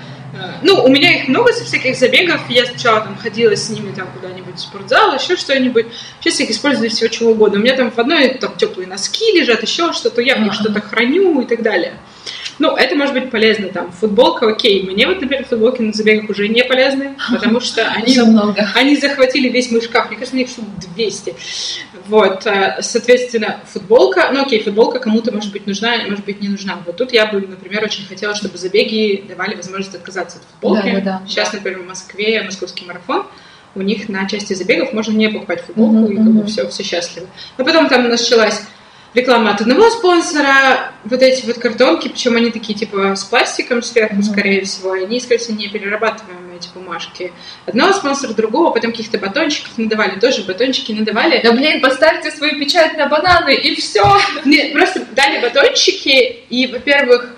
Ну, у меня их много со всяких забегов. Я сначала там ходила с ними там куда-нибудь в спортзал, еще что-нибудь. Сейчас я их использую для всего чего угодно. У меня там в одной там теплые носки лежат, еще что-то. Я в них что-то храню и так далее. Ну, это может быть полезно, там, футболка, окей. Мне вот, например, футболки на забегах уже не полезны, <laughs> потому что они они захватили весь мой шкаф. Мне кажется, у них штук 200. Вот, э, соответственно, футболка. Ну, окей, футболка кому-то, может быть, нужна, может быть, не нужна. Вот тут я бы, например, очень хотела, чтобы забеги давали возможность отказаться от футболки. Да, да, да. Сейчас, например, в Москве московский марафон. У них на части забегов можно не покупать футболку, Мгм, и как бы все, все счастливы. Но потом там началась реклама от одного спонсора, вот эти вот картонки, причем они такие типа с пластиком сверху, Мгм. скорее всего, они, скорее всего, не перерабатываемые. эти бумажки одного спонсора, другого, потом каких-то батончиков надавали, тоже батончики надавали. Да блин, поставьте свою печать на бананы и все. Нет, просто дали батончики, и, во-первых,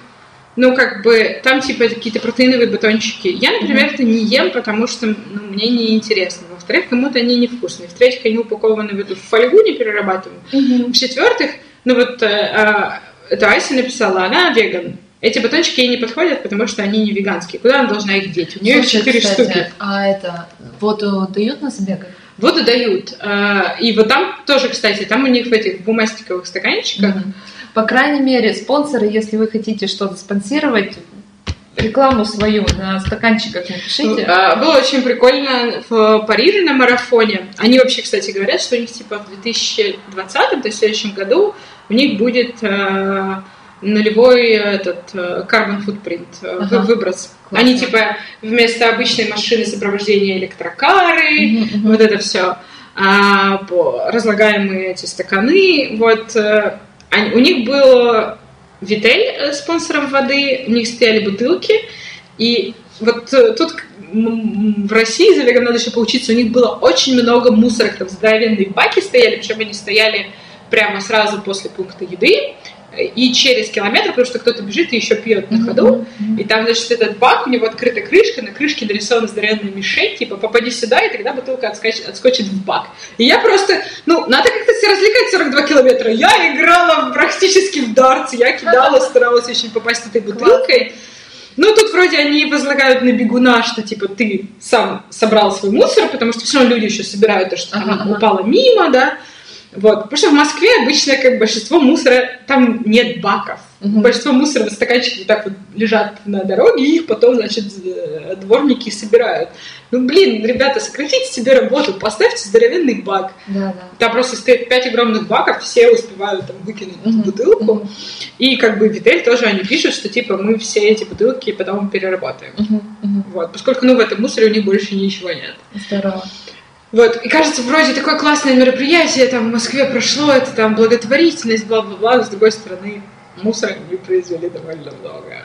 ну, как бы, там, типа, какие-то протеиновые батончики. Я, например, это не ем, потому что ну, мне не интересно. Во-вторых, кому-то они невкусные. В-третьих, они упакованы в эту фольгу неперерабатываемую. В-четвертых, ну вот, э, э, это Ася написала, она веган. Эти батончики ей не подходят, потому что они не веганские. Куда она должна их деть? У нее их четыре штуки. А это воду дают на забегах? Воду дают. Э, и вот там тоже, кстати, там у них в этих бумастиковых стаканчиках Мгм. По крайней мере, спонсоры, если вы хотите что-то спонсировать, рекламу свою на стаканчиках напишите. А, Было очень прикольно в Париже на марафоне. Они вообще, кстати, говорят, что у них типа в 2020, то есть в следующем году, у них будет э, нулевой этот э, carbon footprint, э, Ага. выброс. Классно. Они типа вместо обычной машины сопровождения электрокары, Мгм, мгм. вот это все, разлагаемые эти стаканы, вот они- у них был Витель спонсором воды, у них стояли бутылки, и вот тут в России за надо еще поучиться, у них было очень много мусорок, там здоровенные баки стояли, причем они стояли прямо сразу после пункта еды и через километр, потому что кто-то бежит и еще пьет на ходу. И там, значит, этот бак, у него открыта крышка, на крышке нарисована здоровенная мишень, типа, попади сюда, и тогда бутылка отскочит, отскочит в бак. И я просто, ну, надо как-то себя развлекать 42 километра. Я играла практически в дартс, я кидала, <laughs> старалась очень попасть этой бутылкой. Ну, тут вроде они возлагают на бегуна, что, типа, ты сам собрал свой мусор, потому что все равно люди еще собирают то, что там ага. упало мимо, да. Вот. Потому что в Москве обычно как большинство мусора, там нет баков. Мгм. Большинство мусора стаканчики вот так вот лежат на дороге, и их потом, значит, э, дворники собирают. Ну, блин, ребята, сократите себе работу, поставьте здоровенный бак. Да, да. Там просто стоит пять огромных баков, все успевают там выкинуть Мгм, бутылку. мгм. И как бы Витель тоже они пишут, что типа мы все эти бутылки потом переработаем. Мгм, мгм. Вот, поскольку ну в этом мусоре у них больше ничего нет. Здорово. Вот, и кажется, вроде такое классное мероприятие там в Москве прошло, это там благотворительность, бла-бла-бла, но с другой стороны, мусора они произвели довольно много.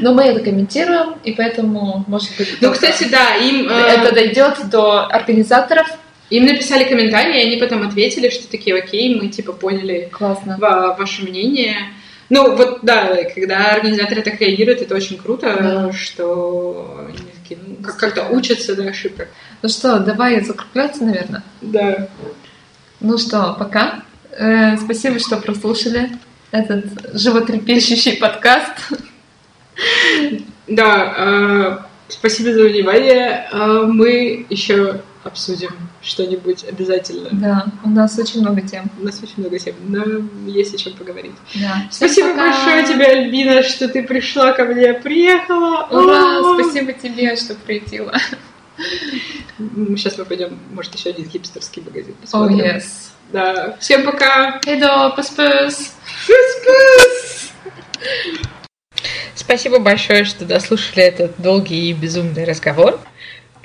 Но мы это комментируем, и поэтому, может быть, Ну, кстати, да, им, э, это дойдет до организаторов. им написали комментарии, и они потом ответили, что такие, окей, мы типа поняли Классно. ва- ваше мнение. Ну, вот, да, когда организаторы так реагируют, это очень круто, Да. что они такие, ну, как- как-то учатся на ошибках. Ну что, давай закругляться, наверное. Да. Ну что, пока. Э, спасибо, что прослушали этот животрепещущий подкаст. Да, э, спасибо за внимание. Э, мы еще обсудим что-нибудь обязательно. Да, у нас очень много тем. У нас очень много тем, но есть о чем поговорить. Да. Спасибо пока. большое тебе, Альбина, что ты пришла ко мне, приехала. Ура! О! Спасибо тебе, что приютила. <laughs> Сейчас мы пойдем, может, еще один хипстерский магазин посмотрим. yes. Да. Всем пока! Хейдо, пас-пас. Спасибо большое, что дослушали этот долгий и безумный разговор.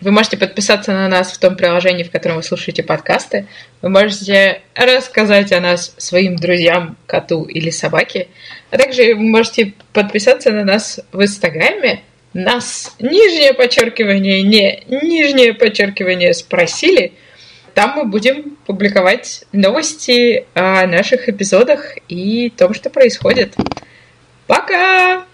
Вы можете подписаться на нас в том приложении, в котором вы слушаете подкасты. Вы можете рассказать о нас своим друзьям, коту или собаке. А также вы можете подписаться на нас в Инстаграме. Нас, нижнее подчеркивание, не нижнее подчеркивание спросили. Там мы будем публиковать новости о наших эпизодах и том, что происходит. Пока!